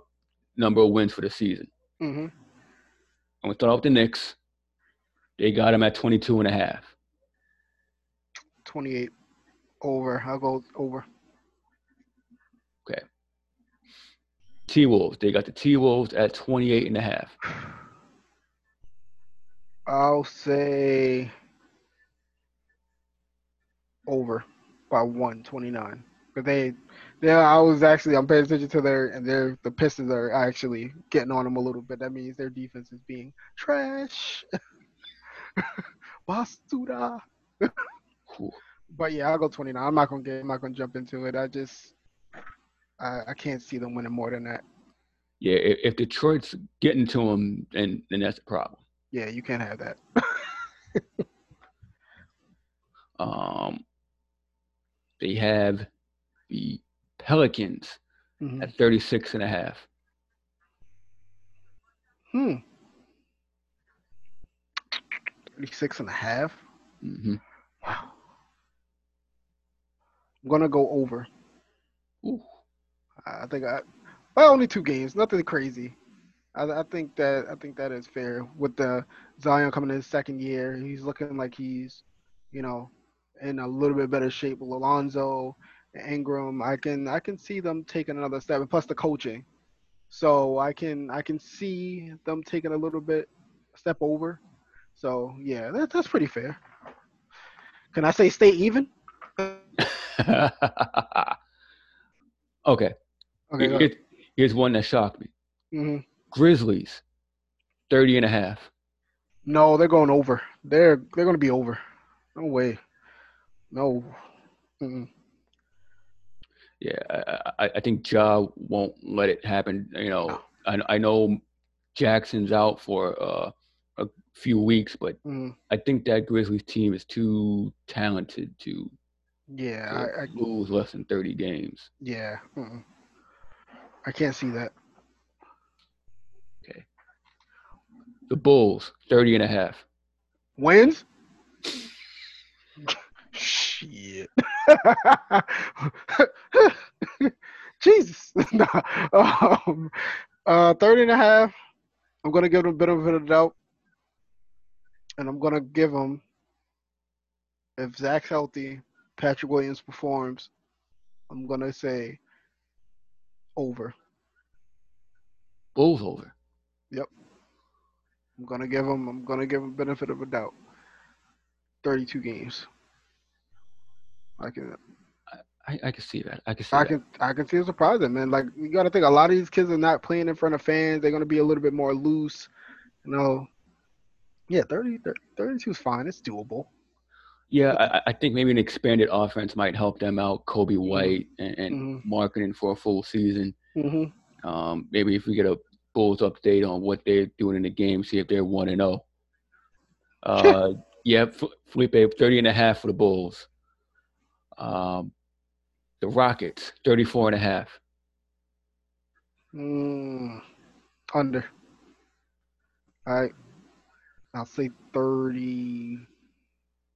number of wins for the season. Mm-hmm. I'm gonna start off with the Knicks. They got them at 22 and a half. 28 over. I'll go over. Okay. T Wolves. They got the T Wolves at 28 and a half. I'll say over by one, 29. But they, yeah, I was actually, I'm paying attention to their, and their, the Pistons are actually getting on them a little bit. That means their defense is being trash. Basuda. cool. But yeah, I'll go 29. I'm not gonna get. I'm not gonna jump into it. I just, I, I can't see them winning more than that. Yeah, if, if Detroit's getting to them, then then that's a problem. Yeah, you can't have that. um, they have the Pelicans mm-hmm. at 36 and a half. Hmm. 36 and a half? Mm-hmm. Wow. I'm gonna go over. Ooh. I think I well only two games, nothing crazy. I, I, think that I think that is fair with the Zion coming in his second year. He's looking like he's, you know, in a little bit better shape with Alonzo, Ingram. I can I can see them taking another step, and plus the coaching. So I can I can see them taking a little bit step over. So yeah, that, that's pretty fair. Can I say stay even? okay. Okay. Here's, here's, one that shocked me. Mm-hmm. Grizzlies, 30 and a half. No, they're going over. They're they're going to be over. No way. No. Mm-mm. Yeah, I, I think Ja won't let it happen. You know, no. I I know Jackson's out for uh, a few weeks, but mm. I think that Grizzlies team is too talented to yeah, I, I, lose less than thirty games. Yeah, I can't see that. Okay. The Bulls, 30 and a half. Wins? Shit. Jesus. Nah. um, uh, 30 and a half. I'm going to give them a bit of a doubt. And I'm going to give them, if Zach's healthy, Patrick Williams performs, I'm going to say over. Bulls over. Yep. I'm gonna give him. I'm gonna give him benefit of a doubt. Thirty-two games. I can. I, I can see that. I can see I that. can. I can see it surprising, man. Like you got to think, a lot of these kids are not playing in front of fans. They're gonna be a little bit more loose. You know. Yeah, 30, 30 32 is fine. It's doable. Yeah, I, I think maybe an expanded offense might help them out. Kobe Mm-hmm. White and, and Mhm. marketing for a full season. Mm-hmm. Um, maybe if we get a Bulls update on what they're doing in the game, see if they're one and zero. Uh, yeah, Felipe, 30 and a half for the Bulls. Um, the Rockets, 34 and a half. Mm, under. All right. I'll say 30,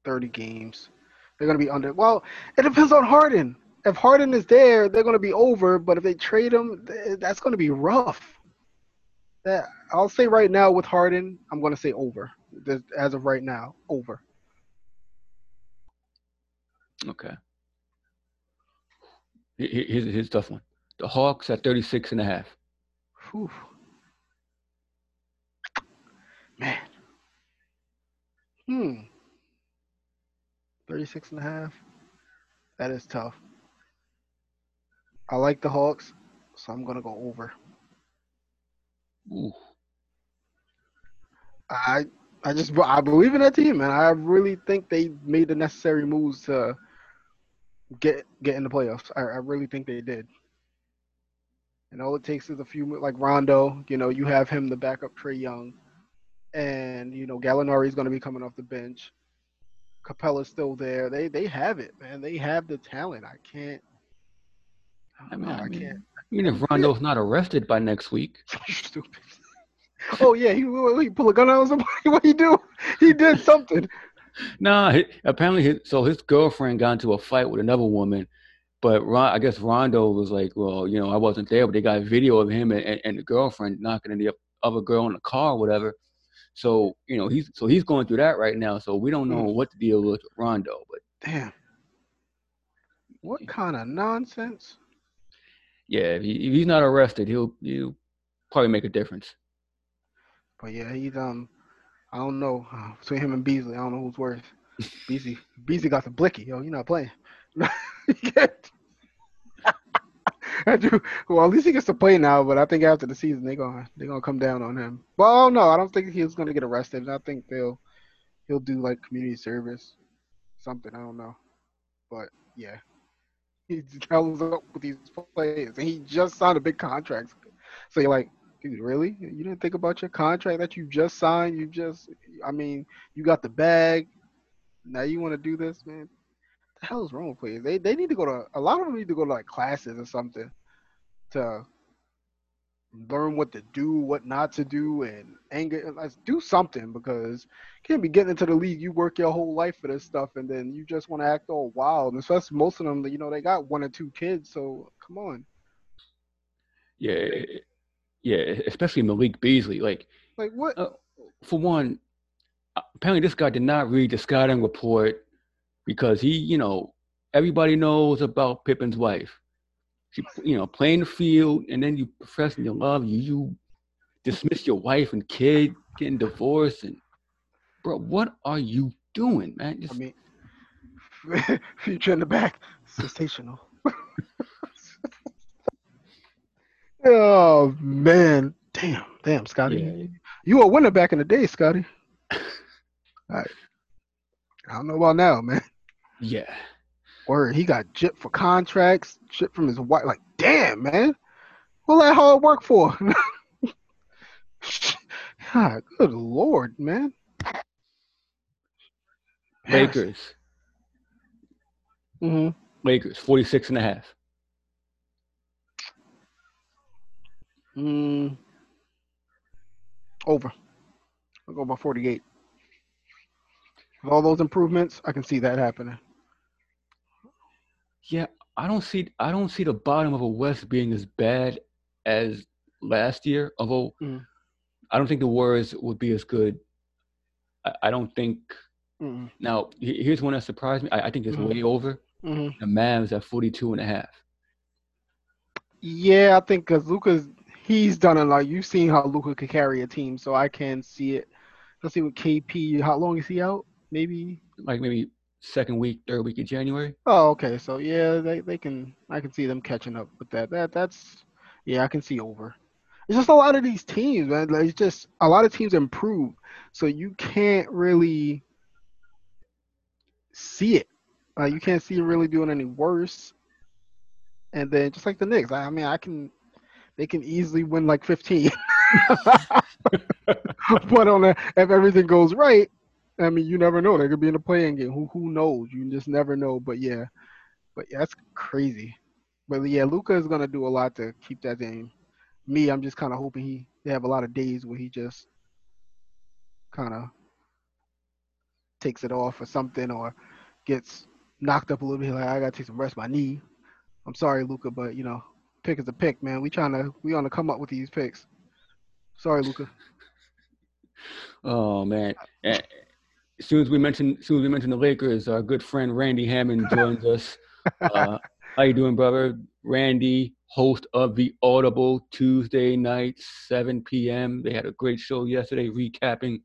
30 games. They're going to be under. Well, it depends on Harden. If Harden is there, they're going to be over. But if they trade him, that's going to be rough. That I'll say right now with Harden, I'm going to say over. As of right now, over. Okay. Here- here- Here's, here's a tough one. The Hawks at 36 and a half. Whew. Man. Hmm. 36 and a half. That is tough. I like the Hawks, so I'm going to go over. Ooh. I I just I believe in that team, man. I really think they made the necessary moves to get get in the playoffs. I, I really think they did. And all it takes is a few like Rondo. You know, you have him the backup Trae Young, and you know Gallinari is going to be coming off the bench. Capela's still there. They they have it, man. They have the talent. I can't. I mean, I I mean, can't. Mean, if Rondo's not arrested by next week, Stupid. Oh yeah, he, he pull a gun out on somebody. What he do? He did something. Nah, he, apparently, his, so his girlfriend got into a fight with another woman, but Ron, I guess Rondo was like, well, you know, I wasn't there, but they got video of him and, and, and the girlfriend knocking the other girl in the car, or whatever. So you know, he's so he's going through that right now. So we don't know what the deal is with Rondo, but Damn. What kind of nonsense? yeah, if, he, if he's not arrested, he'll he'll probably make a difference. But yeah, he's um, I don't know uh, between him and Beasley. I don't know who's worse. Beasley, Beasley got the blicky. Yo, you're not playing. He can't- Do- well, at least he gets to play now. But I think after the season, they're gonna they're gonna come down on him. Well, oh, no, I don't think he's gonna get arrested. I think they'll he'll do like community service, something. I don't know. But yeah, he tells up with these players, and he just signed a big contract. So you're like, dude, really? You didn't think about your contract that you just signed? You just, I mean, you got the bag. Now you want to do this, man? The hell is wrong with players? They they need to go to a lot of them need to go to like classes or something to learn what to do, what not to do, and anger. Like, do something because you can't be getting into the league. You work your whole life for this stuff, and then you just want to act all wild. And especially most of them, you know, they got one or two kids. So come on, Yeah, yeah, especially Malik Beasley. Like like what? Uh, for one, apparently this guy did not read the scouting report because he, you know, everybody knows about Pippen's wife. She, you know, playing the field, and then you professing your love, you you dismiss your wife and kid, getting divorced, and bro, what are you doing, man? Just, I mean, future in the back, sensational. oh man, damn, damn, Scottie, yeah, you were a winner back in the day, Scottie. All right. I don't know about now, man. Yeah. Word, he got jip for contracts, jip from his wife. Like, damn, man, what that hard work for? God, good lord, man. Lakers, hmm Lakers, 46 and a half. Mm, over. I'll go by 48. With all those improvements, I can see that happening. Yeah, I don't see I don't see the bottom of a West being as bad as last year. Although Mhm. I don't think the Warriors would be as good. I, I don't think. Mm, Now here's one that surprised me. I, I think it's Mhm. way over. hmm The Mavs at 42 and a half. Yeah, I think because Luka's he's done a lot. You've seen how Luka could carry a team, so I can see it. Let's see what KP. How long is he out? Maybe. Like maybe second week, third week of January. Oh, okay. So yeah, they, they can. I can see them catching up with that. That that's. Yeah, I can see over. It's just a lot of these teams, man. Like, it's just a lot of teams improve, so you can't really see it. Uh, you can't see it really doing any worse. And then just like the Knicks, I, I mean, I can. They can easily win like 15. but on a, if everything goes right, I mean, you never know. They could be in a playing game. Who who knows? You just never know. But yeah, but yeah, that's crazy. But yeah, Luka is gonna do a lot to keep that game. Me, I'm just kind of hoping he they have a lot of days where he just kind of takes it off or something, or gets knocked up a little bit. Like I gotta take some rest. My knee. I'm sorry, Luka, but you know, pick is a pick, man. We trying to we on to come up with these picks. Sorry, Luka. Oh man! As soon as we mention, as soon as we mention the Lakers, our good friend Randy Hammond joins us. Uh, how you doing, brother? Randy, host of the Audible Tuesday night, 7 p.m. They had a great show yesterday, recapping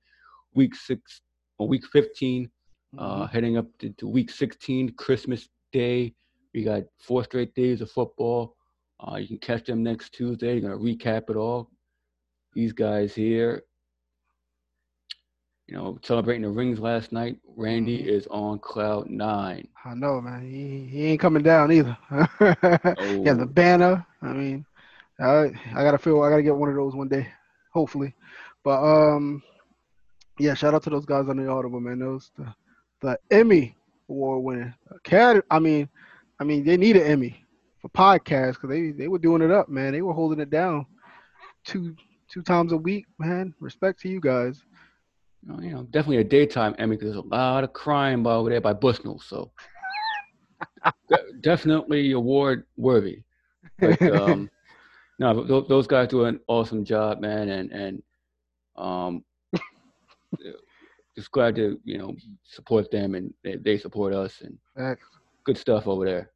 week six or week 15, uh, heading up to, to week 16, Christmas Day. We got four straight days of football. Uh, you can catch them next Tuesday. You're gonna recap it all. These guys here, you know, celebrating the rings last night. Randy Mhm. is on cloud nine. I know, man. He, he ain't coming down either. yeah, the Oh. banner. I mean, I I gotta feel I gotta get one of those one day, hopefully. But um, yeah, shout out to those guys on the Audible, man. Those the, the Emmy award winning cat. I mean, I mean they need an Emmy for podcasts because they they were doing it up, man. They were holding it down two two times a week, man. Respect to you guys. You know, you know, definitely a daytime Emmy because there's a lot of crime by over there by Bushnell. So de- definitely award worthy. But um, no, tho- those guys do an awesome job, man, and and um, just glad to you know support them and they, they support us and Facts. good stuff over there.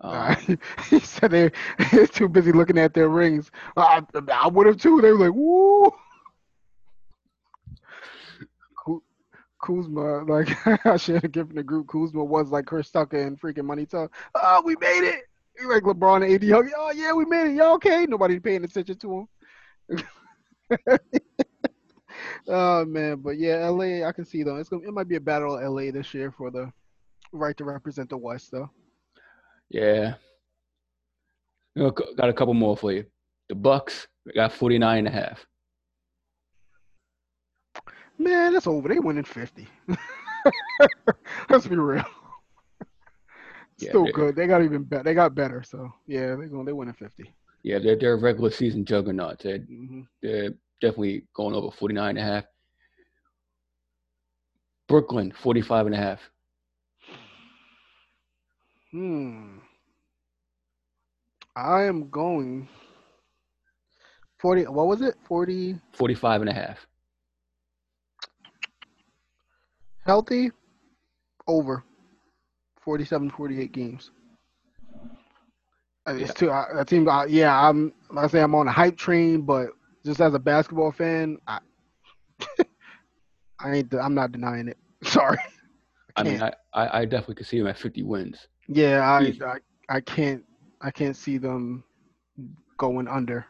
Um, Uh, he said they they're too busy looking at their rings. I, I would have too. They were like, "Woo!" Kuzma, like I should have given the group. Kuzma was like Chris Tucker and freaking Money Talk. Oh, we made it! Like LeBron and AD. Oh yeah, we made it. Y'all okay? Nobody paying attention to him. oh man, but yeah, LA. I can see though. It's gonna. It might be a battle of LA this year for the right to represent the West, though. yeah, got a couple more for you. The Bucks got 49 and a half. Man, that's over. They winning 50. Let's be real. Yeah, Still good. They got even better. They got better. So yeah, they're going. They winning 50. Yeah, they're they're regular season juggernauts. They're, hmm they're definitely going over 49 and a half. Brooklyn 45 and a half. Hmm. I am going 40. What was it? 40 45 and a half. Healthy over 47, 48 games. Uh, It's Yeah. too. I, that team. I, yeah, I'm. I say I'm on a hype train, but just as a basketball fan, I, I ain't. I'm not denying it. Sorry. I mean. I, I, I definitely could see them at 50 wins. Yeah, I, I I can't I can't see them going under.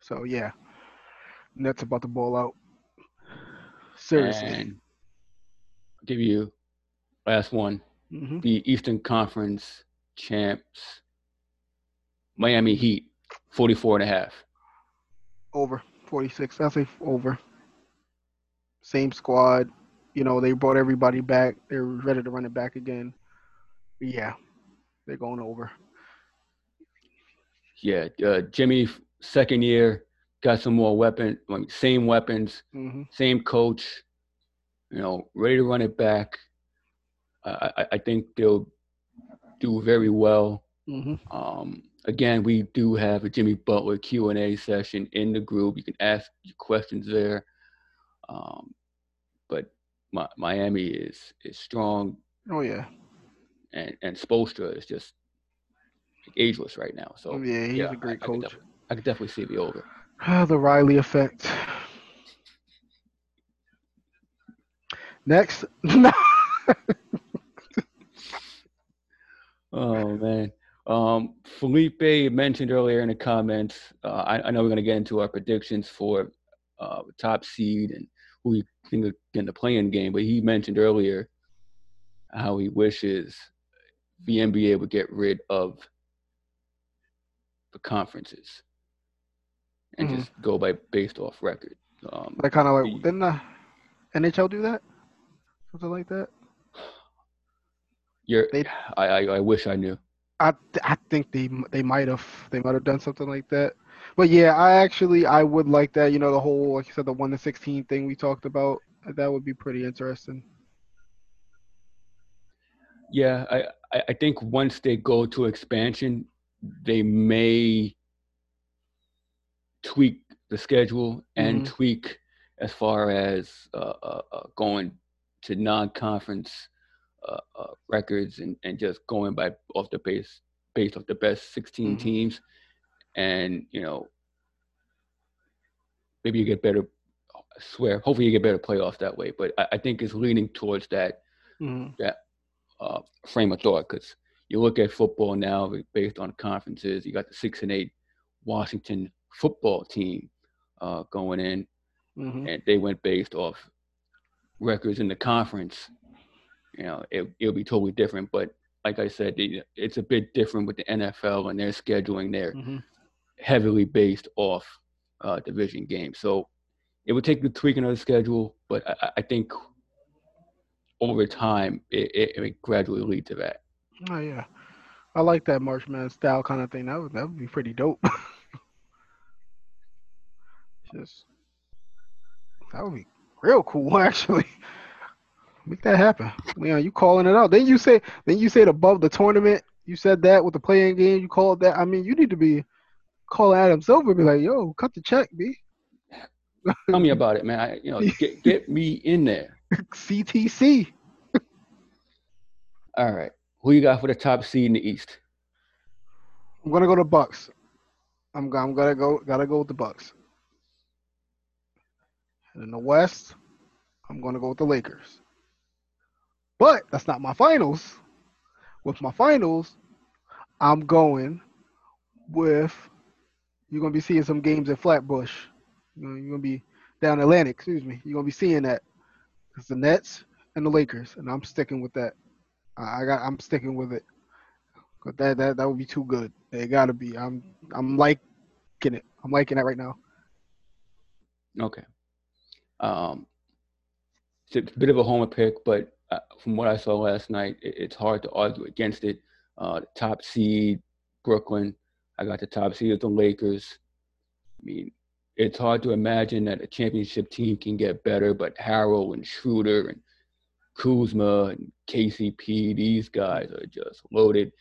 So yeah, Nets about to ball out. Seriously. And Give you last one. hmm The Eastern Conference champs, Miami Heat, 44 and a half. Over 46. I say over. Same squad. You know they brought everybody back. They're ready to run it back again. Yeah, they're going over. Yeah, uh, Jimmy second year, got some more weapon, like same weapons, hmm same coach, you know, ready to run it back. I, I, I think they'll do very well. hmm Um, again, we do have a Jimmy Butler Q and A session in the group. You can ask your questions there. Um, but Mi- Miami is is strong, Oh yeah. and and Spoelstra is just ageless right now. So Oh, yeah, he's yeah, a great I, I could coach. def- I could definitely see the over. the Riley effect. Next. Oh man. Um, Felipe mentioned earlier in the comments. Uh, I, I know we're going to get into our predictions for uh, top seed and who we think are in the playing game, but he mentioned earlier how he wishes the NBA would get rid of the conferences and Mhm. just go by based off record. Um, like kind of like didn't the NHL do that? Something like that. you're, they- I, I, I wish I knew. I I think they they might have they might have done something like that. But yeah, I actually I would like that. You know, the whole like you said the one to sixteen thing we talked about. That would be pretty interesting. Yeah, I, I- think once they go to expansion, they may tweak the schedule and Mhm. tweak as far as uh, uh, uh, going to non-conference uh, uh, records and, and just going by off the base based off the best 16 Mhm. teams, and you know maybe you get better. I swear, hopefully you get better playoffs that way. But I, I think it's leaning towards that hmm uh, frame of thought because you look at football now based on conferences. You got the six and eight Washington football team uh, going in, hmm and they went based off records in the conference. You know, it, it'll be totally different. But like I said, it's a bit different with the NFL and their scheduling. They're hmm heavily based off uh, division games, so it would take the tweaking of the schedule. But I, I- think over time, it, it, it would gradually lead to that. Oh yeah, I like that March Madness style kind of thing. That would that would be pretty dope. Just that would be real cool actually. Make that happen. Leon, you calling it out. Then you say then you said above the tournament. You said that with the playing game. You called that. I mean, you need to be calling Adam Silver. Be like, yo, cut the check, b. Tell me about it, man. I, you know, get get me in there. CTC. All right. Who you got for the top seed in the East? I'm gonna go to Bucks. I'm I'm gonna go gotta go with the Bucks. And in the West, I'm gonna go with the Lakers. But that's not my finals. With my finals, I'm going with you're gonna be seeing some games at Flatbush. You're gonna be down Atlantic, excuse me. You're gonna be seeing that. It's the Nets and the Lakers, and I'm sticking with that. I got I'm sticking with it. But that that that would be too good. It gotta be. I'm I'm liking it. I'm liking it right now. Okay. Um, it's a bit of a homer pick, but uh, from what I saw last night, it, it's hard to argue against it. Uh, top seed, Brooklyn. I got the top seed of the Lakers. I mean, it's hard to imagine that a championship team can get better, but Harrell and Schroeder and Kuzma and KCP, these guys are just loaded.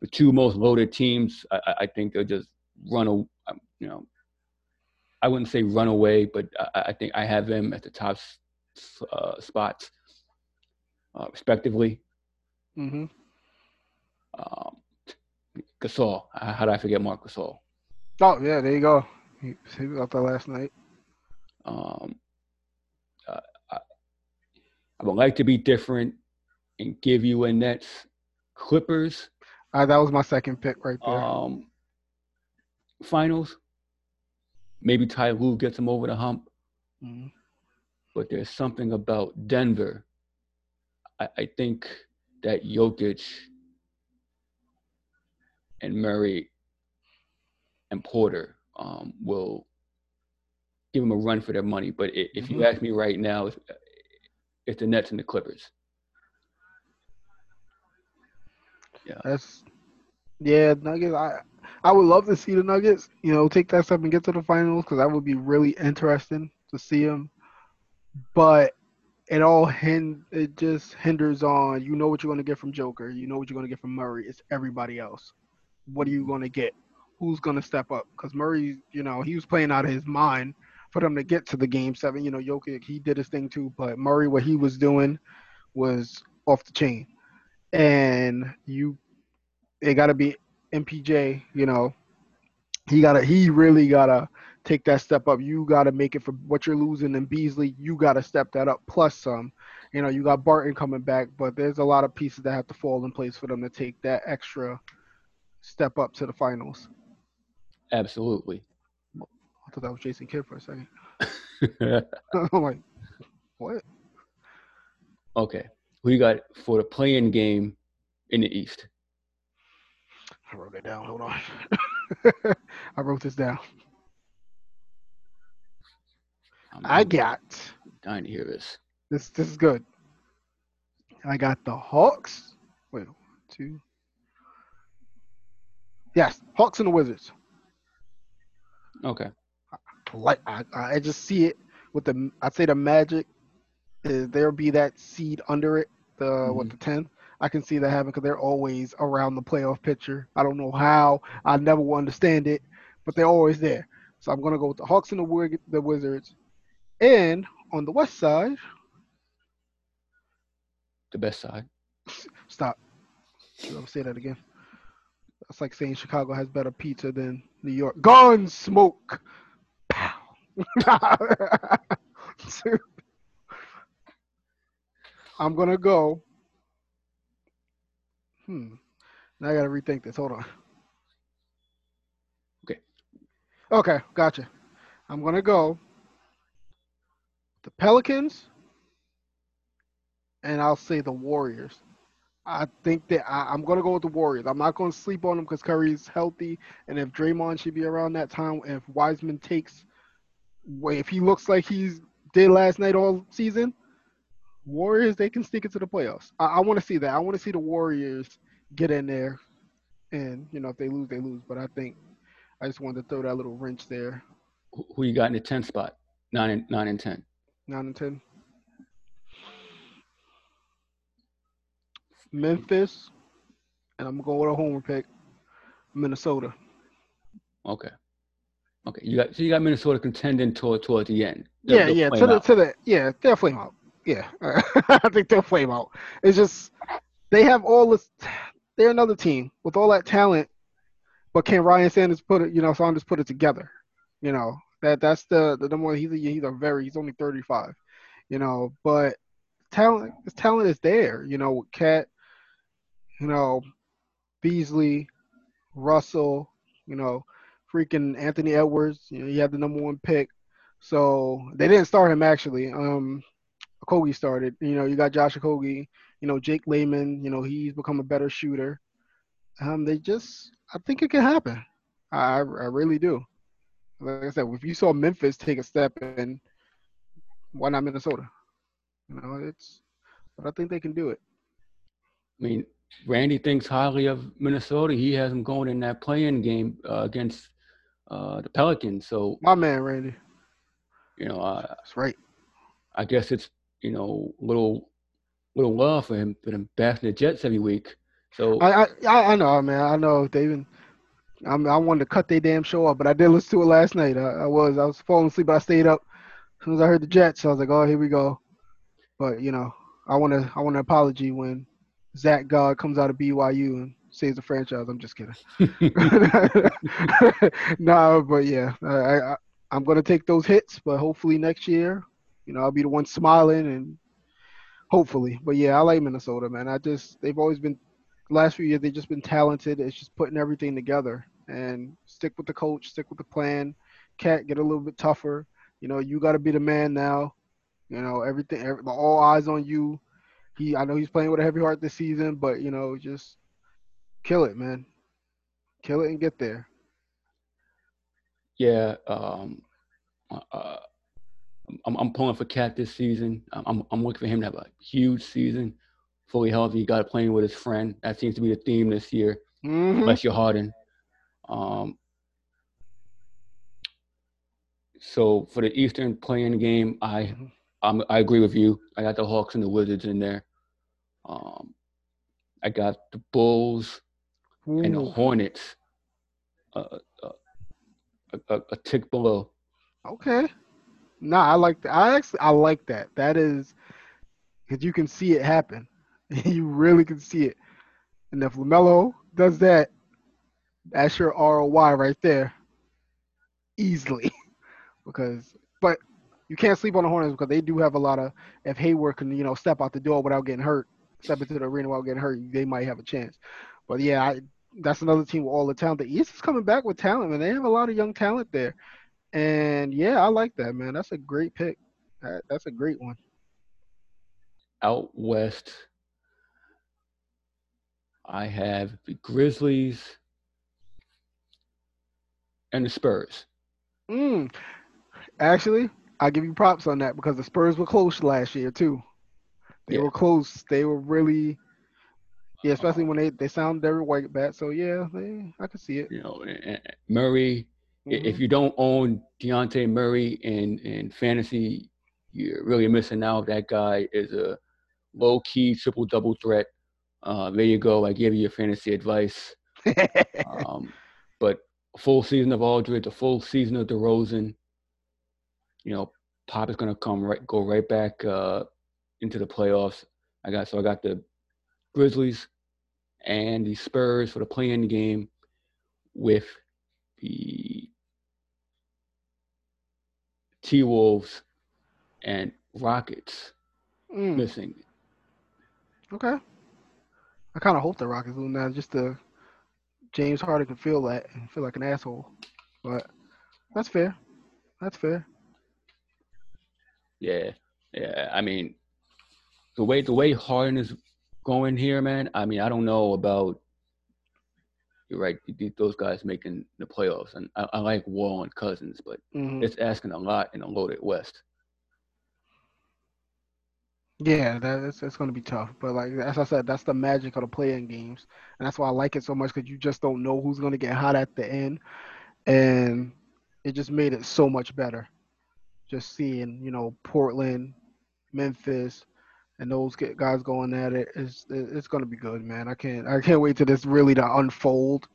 The two most loaded teams, I, I- I think they'll just run, a, um, you know, I wouldn't say run away, but I, I think I have them at the top uh, spots, uh, respectively. hmm Um, Gasol, how how did I forget Marc Gasol? Oh yeah, there you go. He, he was out there last night. Um, uh, I, I would like to be different and give you a Nets Clippers Uh, that was my second pick right there. um, finals. Maybe Ty Lue gets them over the hump, Mhm. but there's something about Denver. I, I think that Jokic and Murray and Porter um, will give them a run for their money. But if you Mhm. ask me right now, it's, it's the Nets and the Clippers. Yeah. That's yeah, Nuggets. I I would love to see the Nuggets, you know, take that step and get to the finals because that would be really interesting to see them. But it all hin- it just hinders on you know what you're going to get from Joker, you know what you're going to get from Murray. It's everybody else. What are you going to get? Who's going to step up? Because Murray, you know, he was playing out of his mind for them to get to the game seven. You know, Jokic, he did his thing too, but Murray, what he was doing was off the chain. And you, it got to be MPJ, you know, he gotta he really gotta take that step up. You gotta make it for what you're losing in Beasley. You gotta step that up plus some. You know, you got Barton coming back, but there's a lot of pieces that have to fall in place for them to take that extra step up to the finals. Absolutely. I thought that was Jason Kidd for a second. I'm like, what? Okay. Who you got for the playing game in the East? I wrote it down. Hold on. I wrote this down. I'm I got dying to hear this. this. This is good. I got the Hawks. Wait, two. Yes, Hawks and the Wizards. Okay. Like I, I just see it with the. I'd say the Magic. Is there'll be that seed under it. The what mm-hmm. the tenth. I can see that happen because they're always around the playoff picture. I don't know how. I never will understand it, but they're always there. So I'm gonna go with the Hawks and the, the Wizards. And on the West side, The best side. stop. I'll say that again. That's like saying Chicago has better pizza than New York. Gun smoke. Pow. I'm gonna go. Hmm. Now I gotta rethink this. Hold on. Okay. Okay, gotcha. I'm gonna go. The Pelicans. And I'll say the Warriors. I think that I, I'm gonna go with the Warriors. I'm not gonna sleep on them because Curry's healthy, and if Draymond should be around that time, if Wiseman takes, if he looks like he's did last night all season, Warriors they can sneak into the playoffs. I, I want to see that. I want to see the Warriors get in there, and you know if they lose, they lose. But I think I just wanted to throw that little wrench there. Who you got in the 10th spot? Nine and nine and ten. Nine and ten. Memphis, and I'm going with a homer pick. Minnesota. Okay. Okay. You got so you got Minnesota contending toward toward the end. They'll- Yeah, yeah, to the out. to the yeah, they'll flame out. Yeah, I think they'll flame out. It's just they have all this. They're another team with all that talent, but can Ryan Saunders put it? You know, Saunders put it together. You know that that's the the number. one. He's a, he's a very he's only 35. You know, but talent his talent is there. You know, with KAT. You know, Beasley, Russell. You know, freaking Anthony Edwards. You know, he had the number one pick. So they didn't start him actually. Um, Okogie started. You know, you got Josh Okogie. You know, Jake Layman. You know, he's become a better shooter. Um, they just, I think it can happen. I, I really do. Like I said, if you saw Memphis take a step, and why not Minnesota? You know, it's, but I think they can do it. I mean, Randy thinks highly of Minnesota. He has them going in that playing game uh, against uh, the Pelicans. So My man, Randy. you know, uh, That's right. I guess it's you know little little love for him for them bashing the Jets every week. So I, I, I I know, man. I know they even. I'm, I wanted to cut their damn show off, but I did listen to it last night. I, I was, I was falling asleep, but I stayed up. As soon as I heard the Jets, I was like, oh, here we go. But you know, I want to, I want an apology when Zach God comes out of BYU and saves the franchise. I'm just kidding. no, but yeah, I, I, I'm gonna take those hits, but hopefully next year, you know, I'll be the one smiling and hopefully. But yeah, I like Minnesota, man. I just they've always been last few years they've just been talented. It's just putting everything together and stick with the coach, stick with the plan. KAT get a little bit tougher. You know, you got to be the man now. You know, everything, every, all eyes on you. He, I know he's playing with a heavy heart this season, but you know, just kill it, man. Kill it and get there. yeah, um, uh, I'm I'm pulling for KAT this season. I'm I'm, looking for him to have a huge season, fully healthy. He got to playing with his friend. That seems to be the theme this year. Mhm. Bless your Harden. Um, so for the Eastern playing game, I. I'm, I agree with you. I got the Hawks and the Wizards in there. Um, I got the Bulls and the Hornets uh, uh, a, a, a tick below. okay. Nah, I like that. I actually I like that. That is because you can see it happen. you really can see it. And if LaMelo does that, that's your ROI right there, easily. because, but you can't sleep on the Hornets because they do have a lot of. If Hayward can, you know, step out the door without getting hurt, step into the arena without getting hurt, they might have a chance. But yeah, I, that's another team with all the talent. The East is coming back with talent, and They have a lot of young talent there, and yeah, I like that, man. That's a great pick. That, that's a great one. Out west, I have the Grizzlies and the Spurs. Mm. Actually, I give you props on that because the Spurs were close last year too. They Yeah. were close. They were really, yeah, especially when they they sound Derrick White back. So yeah, they, I can see it. You know, Murray. I- If you don't own Dejounte Murray in in fantasy, you're really missing out. That guy is a low key triple double threat. Uh, there you go. I gave you your fantasy advice. Um, but full season of Aldridge, a full season of DeRozan. You know, Pop is going to come right, go right back uh, into the playoffs. I got so I got the Grizzlies and the Spurs for the play-in game with the T Wolves and Rockets Mm, missing. okay. I kind of hope the Rockets lose now, just to James Harden can feel that and feel like an asshole. But that's fair. That's fair. Yeah, yeah. I mean, the way the way Harden is going here, man. I mean, I don't know about. You're right. Those guys making the playoffs, and I, I like Wall and Cousins, but hmm it's asking a lot in a loaded West. Yeah, that, that's that's gonna be tough. But like as I said, that's the magic of the play-in games, and that's why I like it so much because you just don't know who's gonna get hot at the end, and it just made it so much better. Just seeing, you know, Portland, Memphis, and those guys going at it is it's gonna be good, man. I can't I can't wait till this really to unfold,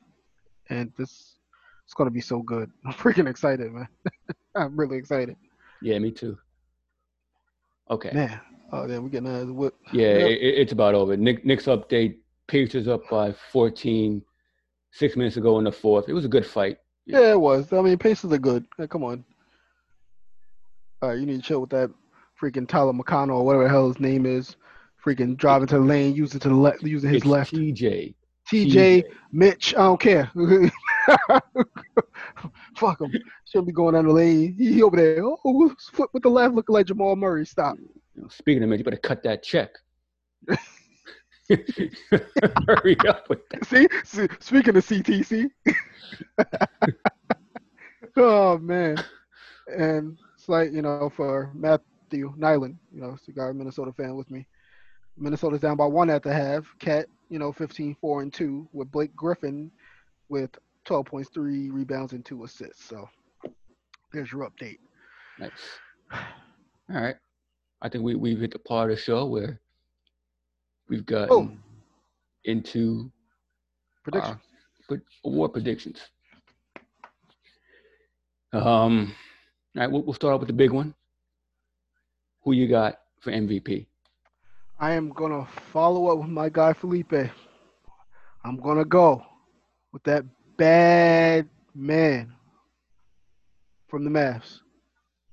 and this it's gonna be so good. I'm freaking excited, man. I'm really excited, Yeah, me too. Okay. man. Oh, then we're getting another whip. Yeah, Yep. it, it- it's about over. Nick, Nick's update. Pacers up by 14, six minutes ago in the fourth. It was a good fight. Yeah, it was. I mean, Pacers are good. Hey, come on. All right, you need to chill with that freaking Tyler McConnell or whatever the hell his name is. Freaking driving to the lane, using to the left, using his it's left. TJ. TJ, Mitch, I don't care. Fuck him. Shouldn't be going down the lane. He, he over there. Oh, foot with the left, looking like Jamal Murray. Stop. Speaking of Mitch, you better cut that check. Hurry up with that. See, see speaking of CTC. oh man, and it's like you know for Matthew Nyland, you know, guy Minnesota fan with me. Minnesota's down by one at the half. KAT, you know, 15, 4, and 2 with Blake Griffin with 12 points, 3 rebounds, and 2 assists. So there's your update. Nice. All right. I think we, we've hit the part of the show where we've gotten Boom. into predictions. our award predictions. Um, all right, we'll, we'll start off with the big one. Who you got for MVP? I am to follow up with my guy Felipe. I'm to go with that bad man from the Mavs,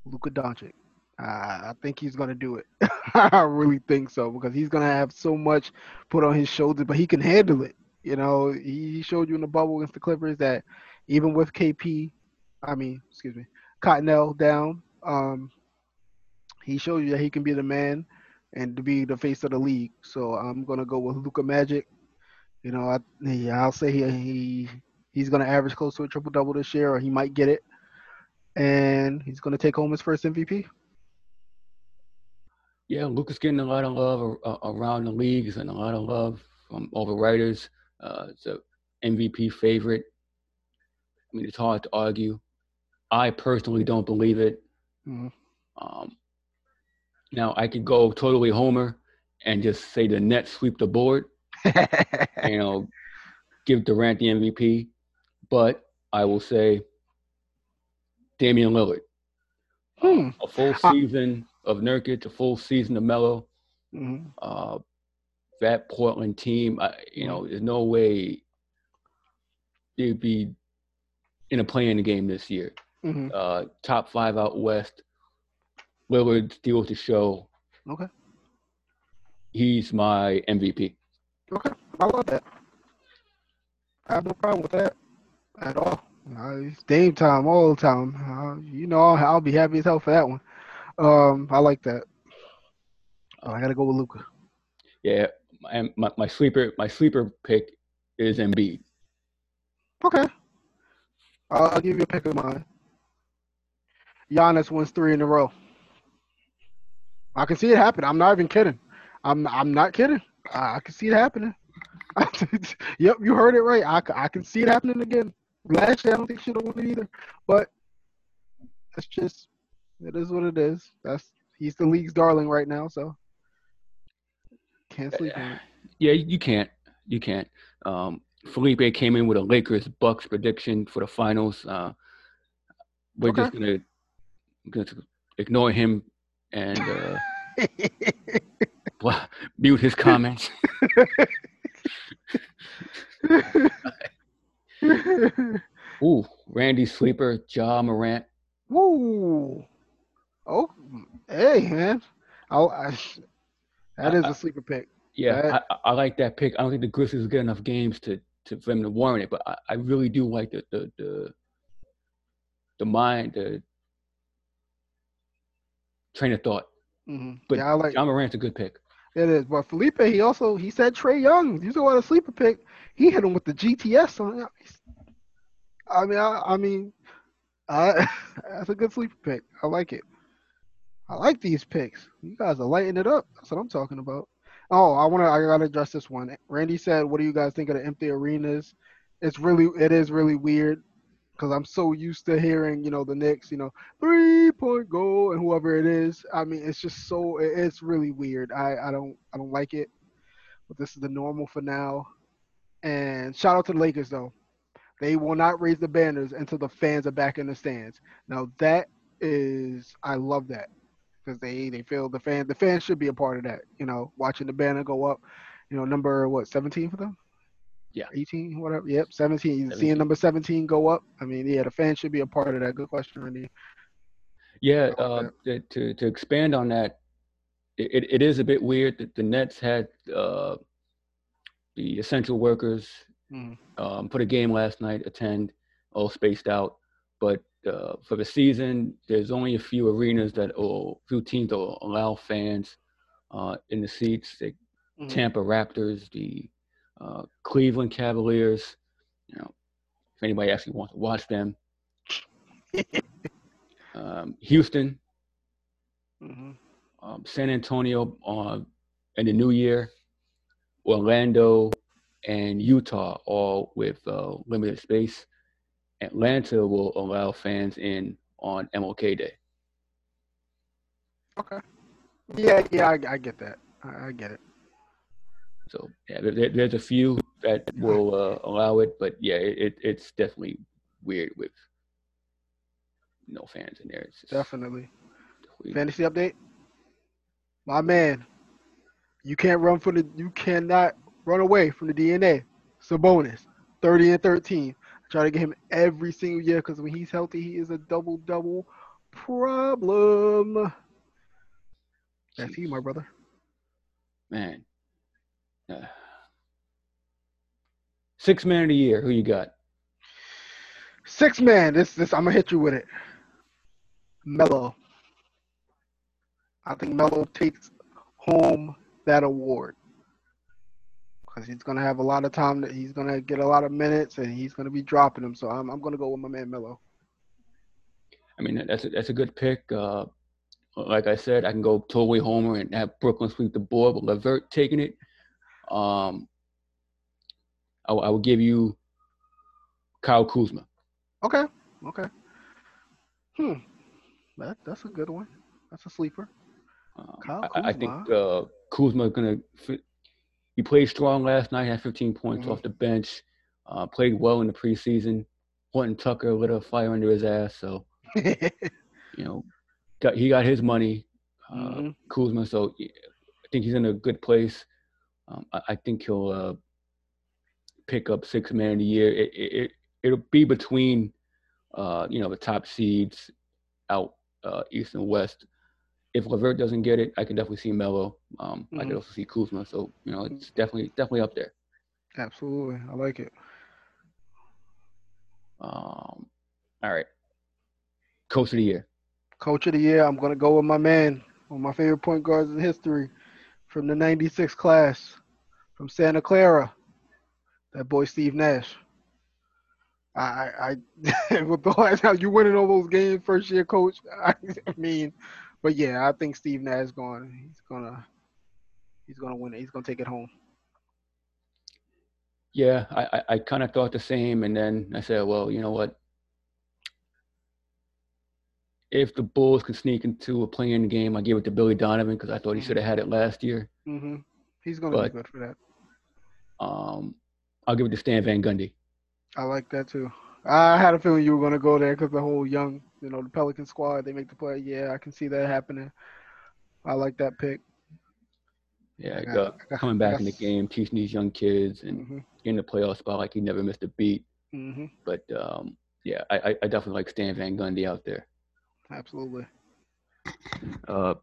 Luka Doncic. Uh, I think he's to do it. I really think so because he's to have so much put on his shoulders, but he can handle it. You know, he showed you in the bubble against the Clippers that even with KP, I mean, excuse me, Cottonell down, um, he showed you that he can be the man and to be the face of the league. So I'm gonna go with Luka Magic. You know, I yeah, I'll say he, he he's gonna average close to a triple double this year, or he might get it, and he's gonna take home his first MVP. Yeah, Luka's getting a lot of love a- around the leagues and a lot of love from all the writers. Uh, it's a MVP favorite. I mean, it's hard to argue. I personally don't believe it. Mhm. Um, now I could go totally homer and just say the Nets sweep the board. you know, give Durant the MVP, but I will say Damian Lillard. Hmm. A full Uh, season of Nurkic, a full season of Melo. Mhm. Uh, that Portland team, I, you know, there's no way they'd be in a play-in game this year. Mhm. Uh, top five out west. Lillard steals the show. Okay. He's my MVP. Okay. I love that. I have no problem with that at all. Uh, it's Dame time all the time. Uh, you know, I'll, I'll be happy as hell for that one. Um, I like that. Oh, I gotta go with Luka. Yeah, and my, my sleeper my sleeper pick is Embiid. Okay. I'll, I'll give you a pick of mine. Giannis wins three in a row. I can see it happen. I'm not even kidding. I'm I'm not kidding. I, I can see it happening. yep, you heard it right. I, I can see it happening again. Last year, I don't think she'd have won it either. But that's just it is what it is. That's he's the league's darling right now, so can't sleep on it. Yeah, you can't. You can't. Um, Felipe came in with a Lakers Bucks prediction for the finals. Uh, we're just gonna, gonna ignore him and uh, mute his comments. Ooh, Randy Sleeper, Ja Morant. Woo! Oh, hey man, I'll, I, that is a sleeper pick. Yeah, That- I, I I like that pick. I don't think the Grizzlies get enough games to, to for them to warrant it, but I, I really do like the the the, the mind, the train of thought. hmm But yeah, I like Ja Morant's a good pick. it is. But Felipe, he also he said Trae Young. He's a sleeper pick. He hit him with the GTS on. I mean, I, I mean, I, that's a good sleeper pick. I like it. I like these picks. You guys are lighting it up. That's what I'm talking about. Oh, I want to. I gotta address this one. Randy said, "What do you guys think of the empty arenas?" It's really, it is really weird because I'm so used to hearing, you know, the Knicks, you know, three point goal and whoever it is. I mean, it's just so, it's really weird. I, I don't, I don't like it. But this is the normal for now. And shout out to the Lakers though. They will not raise the banners until the fans are back in the stands. Now that is, I love that because they they feel the fan the fans should be a part of that. You know, watching the banner go up. You know, number what 17 for them? Yeah. 18, whatever. Yep, 17. Seeing number 17 go up. I mean, yeah, the fans should be a part of that. Good question, Randy. Yeah, uh, to, to expand on that, it, it- is a bit weird that the Nets had uh, the essential workers Mhm. um, for the game last night attend, all spaced out. But uh, for the season, there's only a few arenas that or few teams that will allow fans uh, in the seats. The Mhm. Tampa Raptors, the uh, Cleveland Cavaliers. You know, if anybody actually wants to watch them, um, Houston, Mhm. um, San Antonio on in the new year, Orlando, and Utah all with uh, limited space. Atlanta will allow fans in on MLK Day. Okay. Yeah, yeah, I, I get that. I, I get it. So yeah, there- there, there's a few that will uh, allow it, but yeah, it, it, it's definitely weird with no fans in there. It's definitely- Fantasy update. My man, you can't run from the. You cannot run away from the DNA. Sabonis, thirty and thirteen. I try to get him every single year because when he's healthy, he is a double double problem. That's you, my brother. man. Six man of the year. Who you got? Six man. This this I'm gonna hit you with it. Melo. I think Melo takes home that award because he's gonna have a lot of time. That he's gonna get a lot of minutes and he's gonna be dropping them. So I'm I'm gonna go with my man Melo. I mean, that's a, that's a good pick. Uh, like I said, I can go totally homer and have Brooklyn sweep the board, but LeVert taking it. Um, I, will- I will give you Kyle Kuzma. Okay. Okay. Hmm. That that's a good one. That's a sleeper. Um, I, I think Kuzma. uh, Kuzma's gonna. Fit, he played strong last night. Had 15 points Mhm. off the bench. Uh, played well in the preseason. Horton Tucker lit a fire under his ass. So you know, got he got his money. Uh, Mhm. Kuzma. So yeah, I think he's in a good place. Um, I, I think he'll uh, pick up six man of the year. It, it, it it'll be between uh, you know the top seeds out uh, east and west. If LeVert doesn't get it, I can definitely see Melo. Um, I Mhm. could also see Kuzma. So you know, it's definitely definitely up there. Absolutely. I like it. Um, all right, coach of the year. Coach of the year, I'm gonna go with my man, one of my favorite point guards in history, from the '96 class, from Santa Clara. That boy Steve Nash. I, I, with the last how you winning all those games first year coach. I, mean, but yeah, I think Steve Nash is going. He's gonna, he's gonna win it. He's gonna take it home. Yeah, I I, I kind of thought the same, and then I said, well, you know what? If the Bulls can sneak into a play-in game, I give it to Billy Donovan because I thought he Mhm. should have had it last year. hmm He's gonna But- be good for that. Um, I'll give it to Stan Van Gundy. I like that too. I had a feeling you were gonna go there because the whole young, you know, the Pelican squad, they make the play. Yeah, I can see that happening. I like that pick. Yeah, I got- got, coming back got in the game, teaching these young kids, and hmm getting the playoff spot like he never missed a beat. hmm But um, yeah, I, I, I definitely like Stan Van Gundy out there. Absolutely. Uh,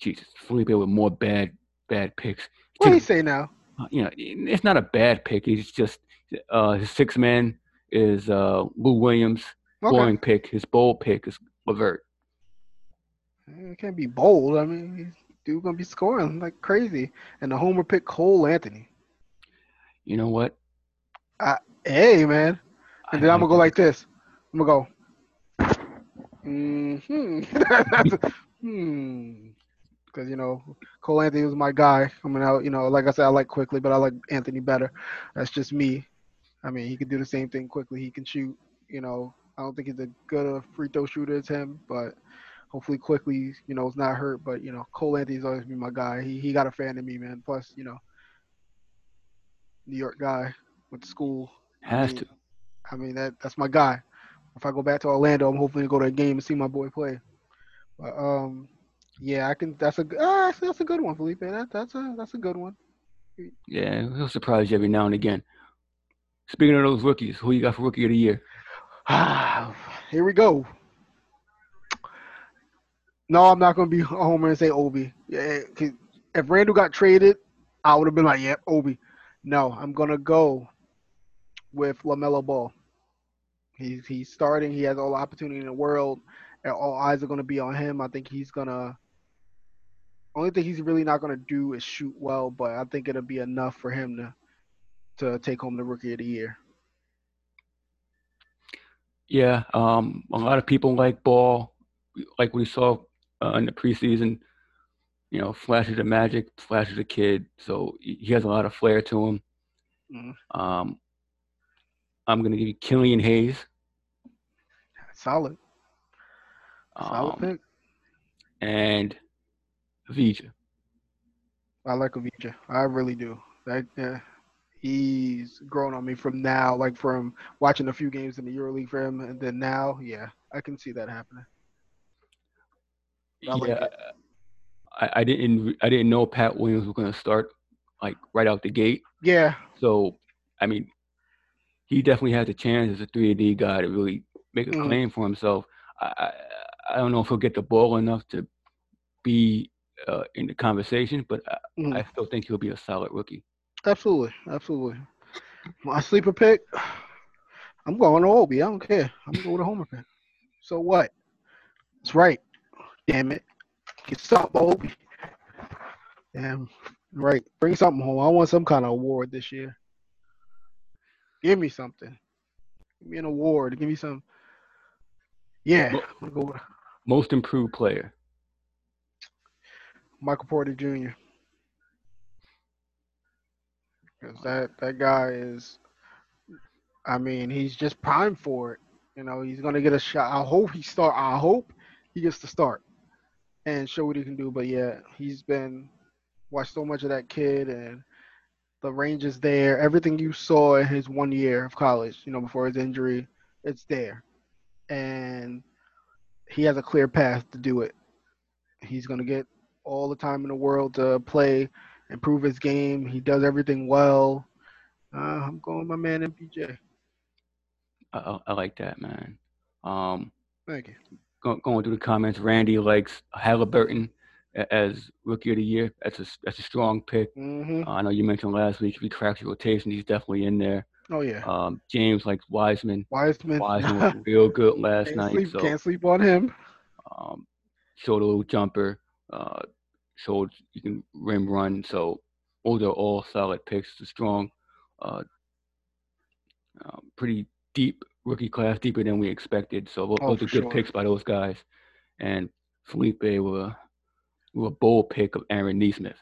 Jesus, Felipe with more bad bad picks. What do you say now? Uh, you know, it's not a bad pick. He's just uh, his six man is uh, Lou Williams. Okay. Boring pick. His bold pick is LeVert. It can't be bold. I mean, he's dude gonna be scoring like crazy. And the homer pick Cole Anthony. You know what? Hey man. I And then I'm gonna go like this. I'm gonna go. Hmm. Hmm. Because you know, Cole Anthony was my guy I mean, I, You know, like I said, I like Quickley, but I like Anthony better. That's just me. I mean, he can do the same thing Quickley. He can shoot. You know, I don't think he's as good a free throw shooter as him, but hopefully Quickley, you know, is not hurt. But you know, Cole Anthony's always been my guy. He he got a fan in me, man. Plus, you know, New York guy, went to school. Has mean, to. I mean that that's my guy. If I go back to Orlando, I'm hoping to go to a game and see my boy play. But um, yeah, I can. That's a ah, that's a good one, Felipe. That that's a that's a good one. Yeah, he'll surprise you every now and again. Speaking of those rookies, who you got for rookie of the year? Ah, here we go. No, I'm not gonna be a homer and say Obi. Yeah, 'cause if Randall got traded, I would have been like, yeah, Obi." No, I'm gonna go with LaMelo Ball. He's he's starting. He has all the opportunity in the world, and all eyes are gonna be on him. I think he's gonna. Only thing he's really not gonna do is shoot well, but I think it'll be enough for him to to take home the Rookie of the Year. Yeah, um, a lot of people like Ball, like we saw uh, in the preseason. You know, flashes of magic, flashes a kid, so he has a lot of flair to him. Mhm. Um, I'm gonna give you Killian Hayes. Solid, solid Um, pick. and Vija. I like Avdija. I really do. That uh, he's grown on me from now, like from watching a few games in the EuroLeague for him, and then now, yeah, I can see that happening. I yeah, it. I, I didn't I didn't know Pat Williams was gonna start like right out the gate. Yeah, So I mean, he definitely has a chance as a three and D guy to really make a Mhm. claim for himself. I, I I don't know if he'll get the ball enough to be uh, in the conversation, but I, Mhm. I still think he'll be a solid rookie. absolutely, absolutely. My sleeper pick, I'm going to Obi. I don't care. I'm going with a homer pick. So what? It's right. Damn it. Get something, Obi. Damn. Right. Bring something home. I want some kind of award this year. Give me something. Give me an award. Give me some. Yeah. Well- I'm gonna go with Most improved player. Michael Porter Jr. Because that, that guy is, I mean, he's just primed for it. You know, he's gonna get a shot. I hope he start. I hope he gets to start and show what he can do. But yeah, he's been watched so much of that kid and the range is there. Everything you saw in his one year of college, you know, before his injury, it's there. And he has a clear path to do it. He's gonna get all the time in the world to play, improve his game. He does everything well. Uh, I'm going my man MPJ. I, I like that, man. Um, Thank you. go, going through the comments, Randy likes Halliburton as rookie of the year. That's a that's a strong pick. hmm Uh, I know you mentioned last week if he cracks your rotation, he's definitely in there. Oh yeah. Um, James likes Wiseman. Wiseman. Wiseman was real good last can't night. sleep. So Can't sleep on him. um, showed a little jumper. Uh, showed you can rim run. So those are all solid picks. A strong, uh, um, pretty deep rookie class, deeper than we expected. So tho- Oh, those are good sure. picks by those guys. And Felipe with a, with a bold pick of Aaron Nesmith.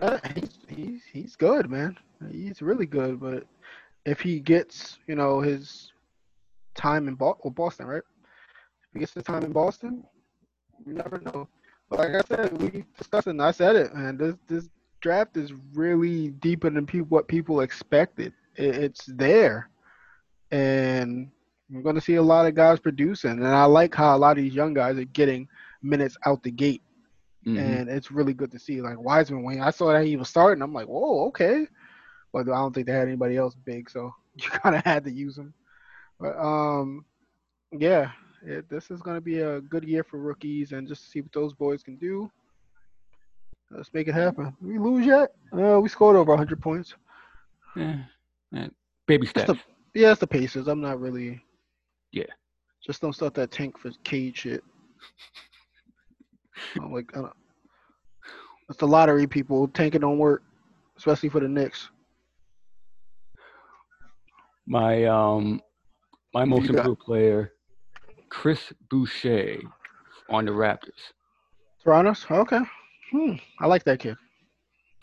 Uh, he's, he's he's good, man. He's really good. But if he gets, you know, his time in Bo- Boston, right? If he gets his time in Boston, you never know. Like I said, we discussed it, and I said it, man. This this draft is really deeper than people what people expected. It, it's there, and we're going to see a lot of guys producing. And I like how a lot of these young guys are getting minutes out the gate Mhm. and it's really good to see. Like Wiseman, when I saw that he was starting, I'm like, whoa, okay. But I don't think they had anybody else big, so you kind of had to use him. But um, yeah, it, this is gonna be a good year for rookies, and just see what those boys can do. Let's make it happen. Did we lose yet? Uh, we scored over 100 points. Yeah, yeah. Baby steps. the- Yeah, it's the Pacers. I'm not really. Yeah. Just don't start that tank for Cade shit. I'm like, I don't, it's the lottery people. Tanking don't work, especially for the Knicks. My um, my most improved player, Chris Boucher, on the Raptors. Toronto's okay. Hmm, I like that kid.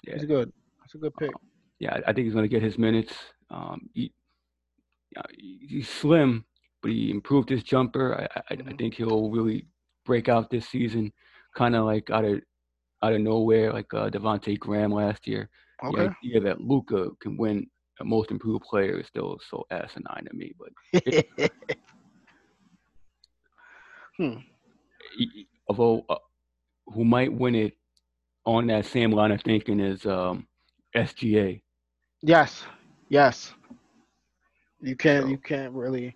Yeah. He's good. That's a good pick. yeah, I- I think he's going to get his minutes. Um, he, yeah, he's slim, but he improved his jumper. I, I, I Mhm. think he'll really break out this season, kind of like out of out of nowhere, like uh, Devontae Graham last year. Okay. The idea that Luka can win a Most Improved Player is still so asinine to me. But hmm. although uh, who might win it on that same line of thinking is um, SGA. Yes. Yes. You can't. So- You can't really.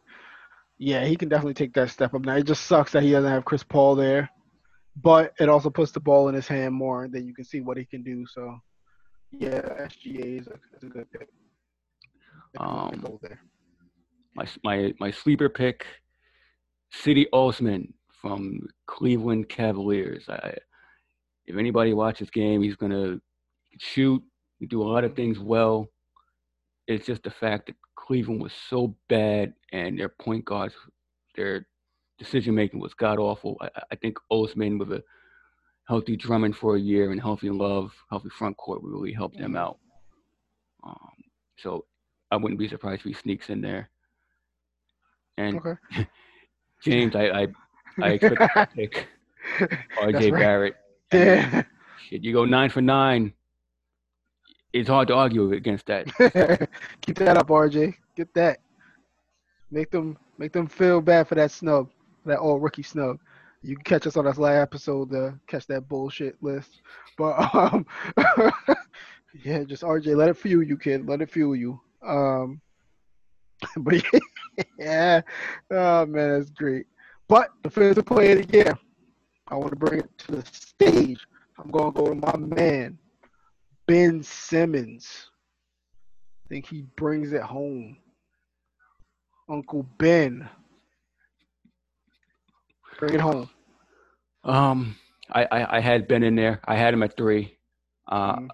Yeah, he can definitely take that step up. Now it just sucks that he doesn't have Chris Paul there, but it also puts the ball in his hand more. and Then you can see what he can do. So, yeah, SGA is a, is a good pick. If you want to Um, my my my sleeper pick, Cedi Osman from Cleveland Cavaliers. I, if anybody watches game, he's gonna shoot. Do a lot of things well. It's just the fact that Cleveland was so bad and their point guards, their decision making was god awful. I, I think Osman with a healthy Drummond for a year and healthy Love, healthy front court really help them out. Um, so I wouldn't be surprised if he sneaks in there. And Okay. James, I I, I expect to pick RJ right. Barrett. Yeah. shit, you go nine for nine. It's hard to argue against that. Keep that up, RJ. Get that. Make them make them feel bad for that snub, that all rookie snub. You can catch us on this last episode to catch that bullshit list. But um, yeah, just RJ, let it fuel you, kid. Let it fuel you. Um, but yeah, oh man, that's great. But defensive player of the year, I want to bring it to the stage. I'm gonna go to my man, Ben Simmons. I think he brings it home. Uncle Ben. Bring it home. Um, I, I I had Ben in there. I had him at three. Uh, Mhm.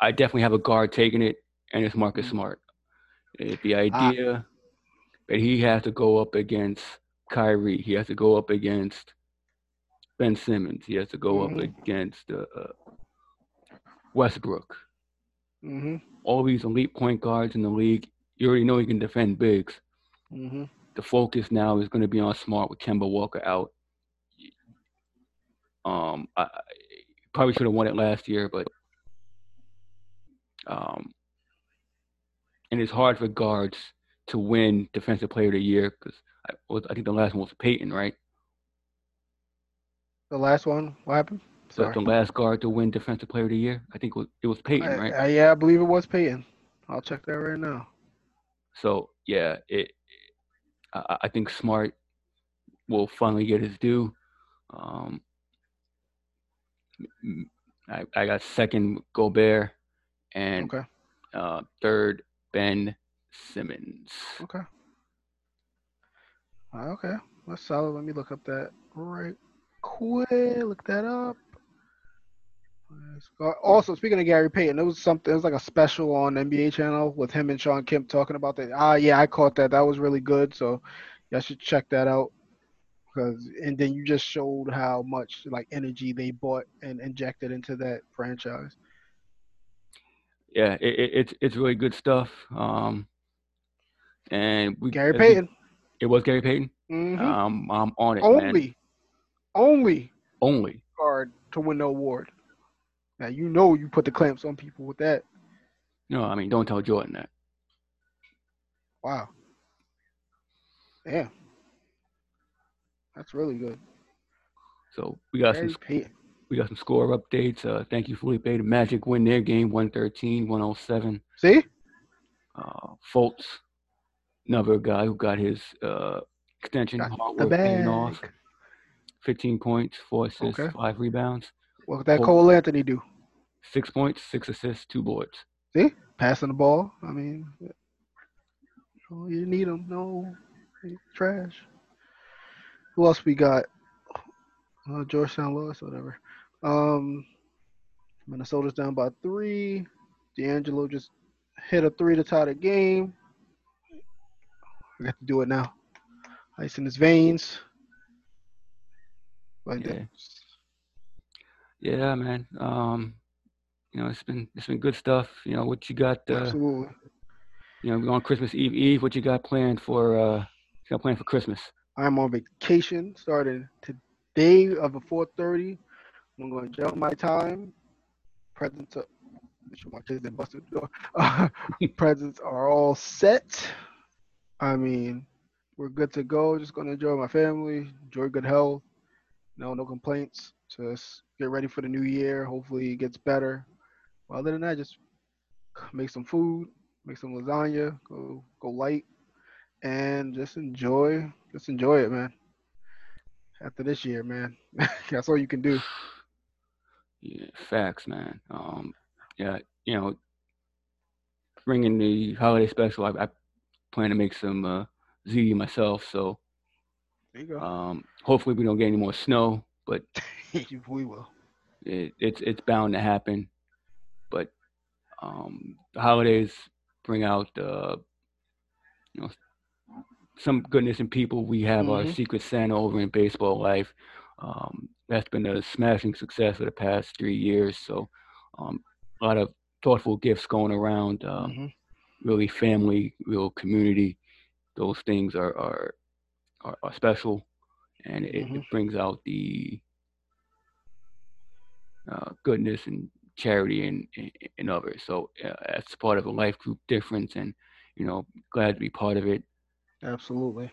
I definitely have a guard taking it, and it's Marcus Mhm. Smart. Uh, the idea that he has to go up against Kyrie, he has to go up against Ben Simmons, he has to go Mhm. up against uh, uh, Westbrook. hmm All these elite point guards in the league, you already know he can defend bigs. hmm the focus now is going to be on Smart with Kemba Walker out. Um, I probably should have won it last year, but um, and it's hard for guards to win Defensive Player of the Year because I, was, I think the last one was Payton, right? The last one, what happened? So the last guard to win Defensive Player of the Year, I think it was, it was Payton, I, right? I, yeah, I believe it was Payton. I'll check that right now. So yeah, it. I, I think Smart will finally get his due. Um, I, I got second Gobert, and Okay. uh, third Ben Simmons. Okay. Uh, Okay. That's solid. Let me look up that right quick. Look that up. Also, speaking of Gary Payton, there was something. It was like a special on NBA channel with him and Shawn Kemp talking about that. Ah, yeah, I caught that. That was really good. So, y'all should check that out. Because and then you just showed how much like energy they bought and injected into that franchise. Yeah, it, it, it's it's really good stuff. Um, and we Gary Payton. It was Gary Payton. hmm Um, I'm on it, man. only, only Only. guard to win the award. Now you know you put the clamps on people with that. No, I mean, don't tell Jordan that. Wow. Damn. That's really good. So we got some Payton. we got some score updates. Uh, thank you, Felipe. The Magic win their game 113, 107. See? Uh, Fultz, another guy who got his uh, extension, Got hard the work paying off. 15 points, four assists, Okay. five rebounds, What that Cool. Cole Anthony do? six points, six assists, two boards. See? Passing the ball. I mean, oh, you need him. No, trash. Who else we got? Uh, Georgetown Lewis, whatever. Um, Minnesota's down by three. D'Angelo just hit a three to tie the game. I got to do it now. Ice in his veins. Like Yeah. that. Yeah, man. Um, you know, it's been it's been good stuff. You know, what you got? Uh, Absolutely. you know, on Christmas Eve Eve. What you got planned for? Uh, you got planned for Christmas? I'm on vacation starting today of the 4:30. I'm going to jump my time. Presents are, my kids didn't bust the door. Uh, presents are all set. I mean, we're good to go. Just to enjoy my family, enjoy good health. No, no complaints. Just get ready for the new year. Hopefully, it gets better. Well, other than that, just make some food, make some lasagna, go go light, and just enjoy. Just enjoy it, man. After this year, man, that's all you can do. Yeah, facts, man. Um, yeah, you know, bringing the holiday special. I, I plan to make some uh, ziti myself. So There you go. um, hopefully we don't get any more snow, but we will. it, it's it's bound to happen. But um, the holidays bring out uh, you know some goodness in people. We have our Mhm. secret Santa over in baseball life. Um, that's been a smashing success for the past three years. So um, a lot of thoughtful gifts going around. Um, Mhm. Really family, real community. Those things are are are, are special, and it, it Mhm. brings out the uh, goodness and charity in, in, in others. So uh, that's part of a life group difference, and you know, glad to be part of it. Absolutely.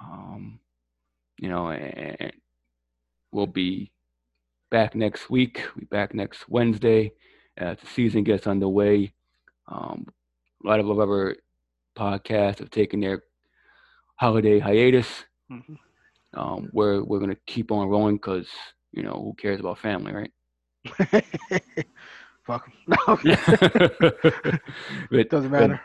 Um, you know, and we'll be back next week. We'll back next Wednesday as the season gets underway. Um, a lot of our other podcasts have taken their holiday hiatus. Mhm. Um, we're we're gonna keep on rolling because you know who cares about family, right? Fuck. No, but, doesn't but- matter.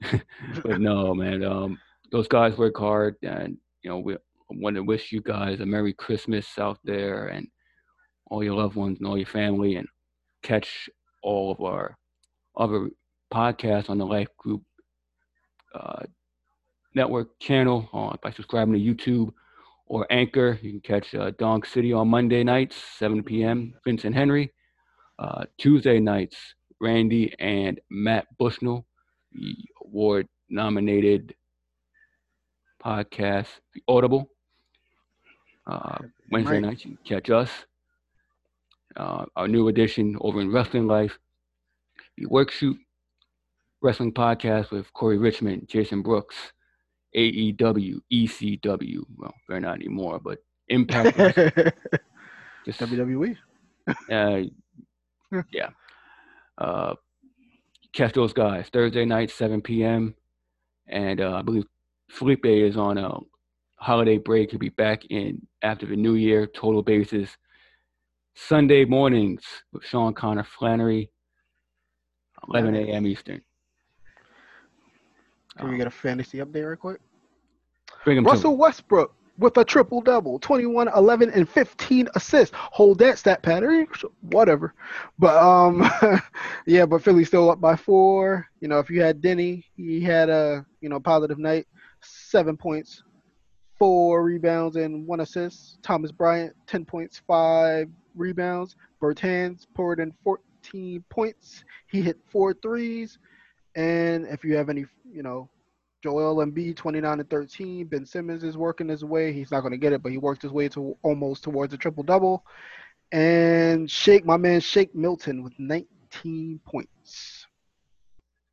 but no, man. Um, those guys work hard, and you know we want to wish you guys a Merry Christmas out there, and all your loved ones and all your family, and catch all of our other podcasts on the Life Group uh, Network channel uh, by subscribing to YouTube or Anchor. You can catch uh, Donk City on Monday nights, 7 p.m. Vincent Henry. Uh, Tuesday nights, Randy and Matt Bushnell, the award nominated podcast, the Audible. Uh, Wednesday Right. nights, you can catch us. Uh, our new edition over in Wrestling Life, the Workshoot Wrestling Podcast with Corey Richmond, Jason Brooks, AEW, ECW. Well, they're not anymore, but Impact. Just, WWE. uh, yeah. Uh, catch those guys Thursday night, 7 p.m. And uh, I believe Felipe is on a holiday break. He'll be back in after the new year, total basis. Sunday mornings with Sean Connor Flannery, 11 a.m. Eastern. Can we Um, get a fantasy update real quick? bring him to Russell Westbrook with a triple double 21, 11, and 15 assists. Hold that stat pattern, whatever. But um, yeah, but Philly still up by four. You know, if you had Deni, he had a you know positive night, seven points, four rebounds, and one assist. Thomas Bryant, 10 points, five rebounds. Bertans poured in 14 points. He hit four threes. And if you have any, you know, Joel Embiid, 29 and 13. Ben Simmons is working his way. He's not going to get it, but he worked his way to almost towards a triple double. And Shake, my man, Shake Milton with 19 points.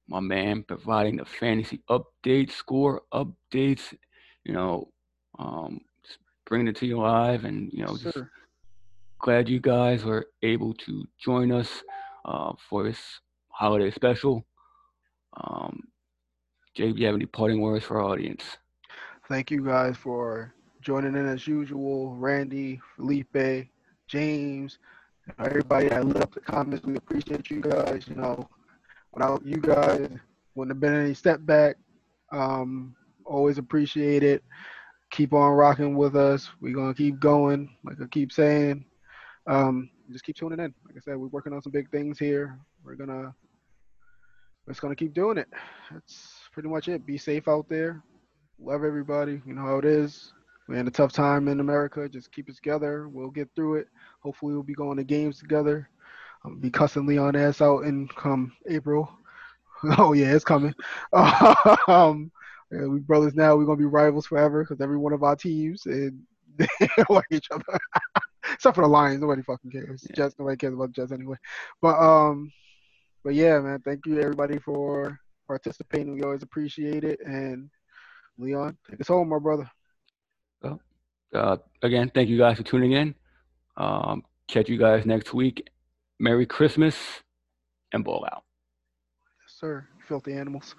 my man providing the fantasy updates, score updates, you know, um, bringing it to you live. And, you know, just Sure. glad you guys were able to join us uh, for this holiday special. Um, Jay, do you have any parting words for our audience? Thank you guys for joining in as usual. Randy, Felipe, James, everybody that up the comments. We appreciate you guys. You know, without you guys, wouldn't have been any step back. Um, always appreciate it. Keep on rocking with us. We're gonna keep going, like I keep saying. Um, just keep tuning in. Like I said, we're working on some big things here. We're gonna we're just gonna keep doing it. That's pretty much it. Be safe out there. Love everybody. You know how it is. We're in a tough time in America. Just keep it together. We'll get through it. Hopefully, we'll be going to games together. I'll be cussing Leon ass out in come April. Oh yeah, it's coming. um, yeah, we brothers now. We're gonna be rivals forever because every one of our teams and they like each other. Except for the Lions, nobody fucking cares. Yeah. Jets, nobody cares about the Jets anyway. But um, but yeah, man, thank you everybody for participating. We always appreciate it. And Leon, take us home, my brother. Uh, again, thank you guys for tuning in. Um, catch you guys next week. Merry Christmas and ball out. Yes, sir. Filthy animals.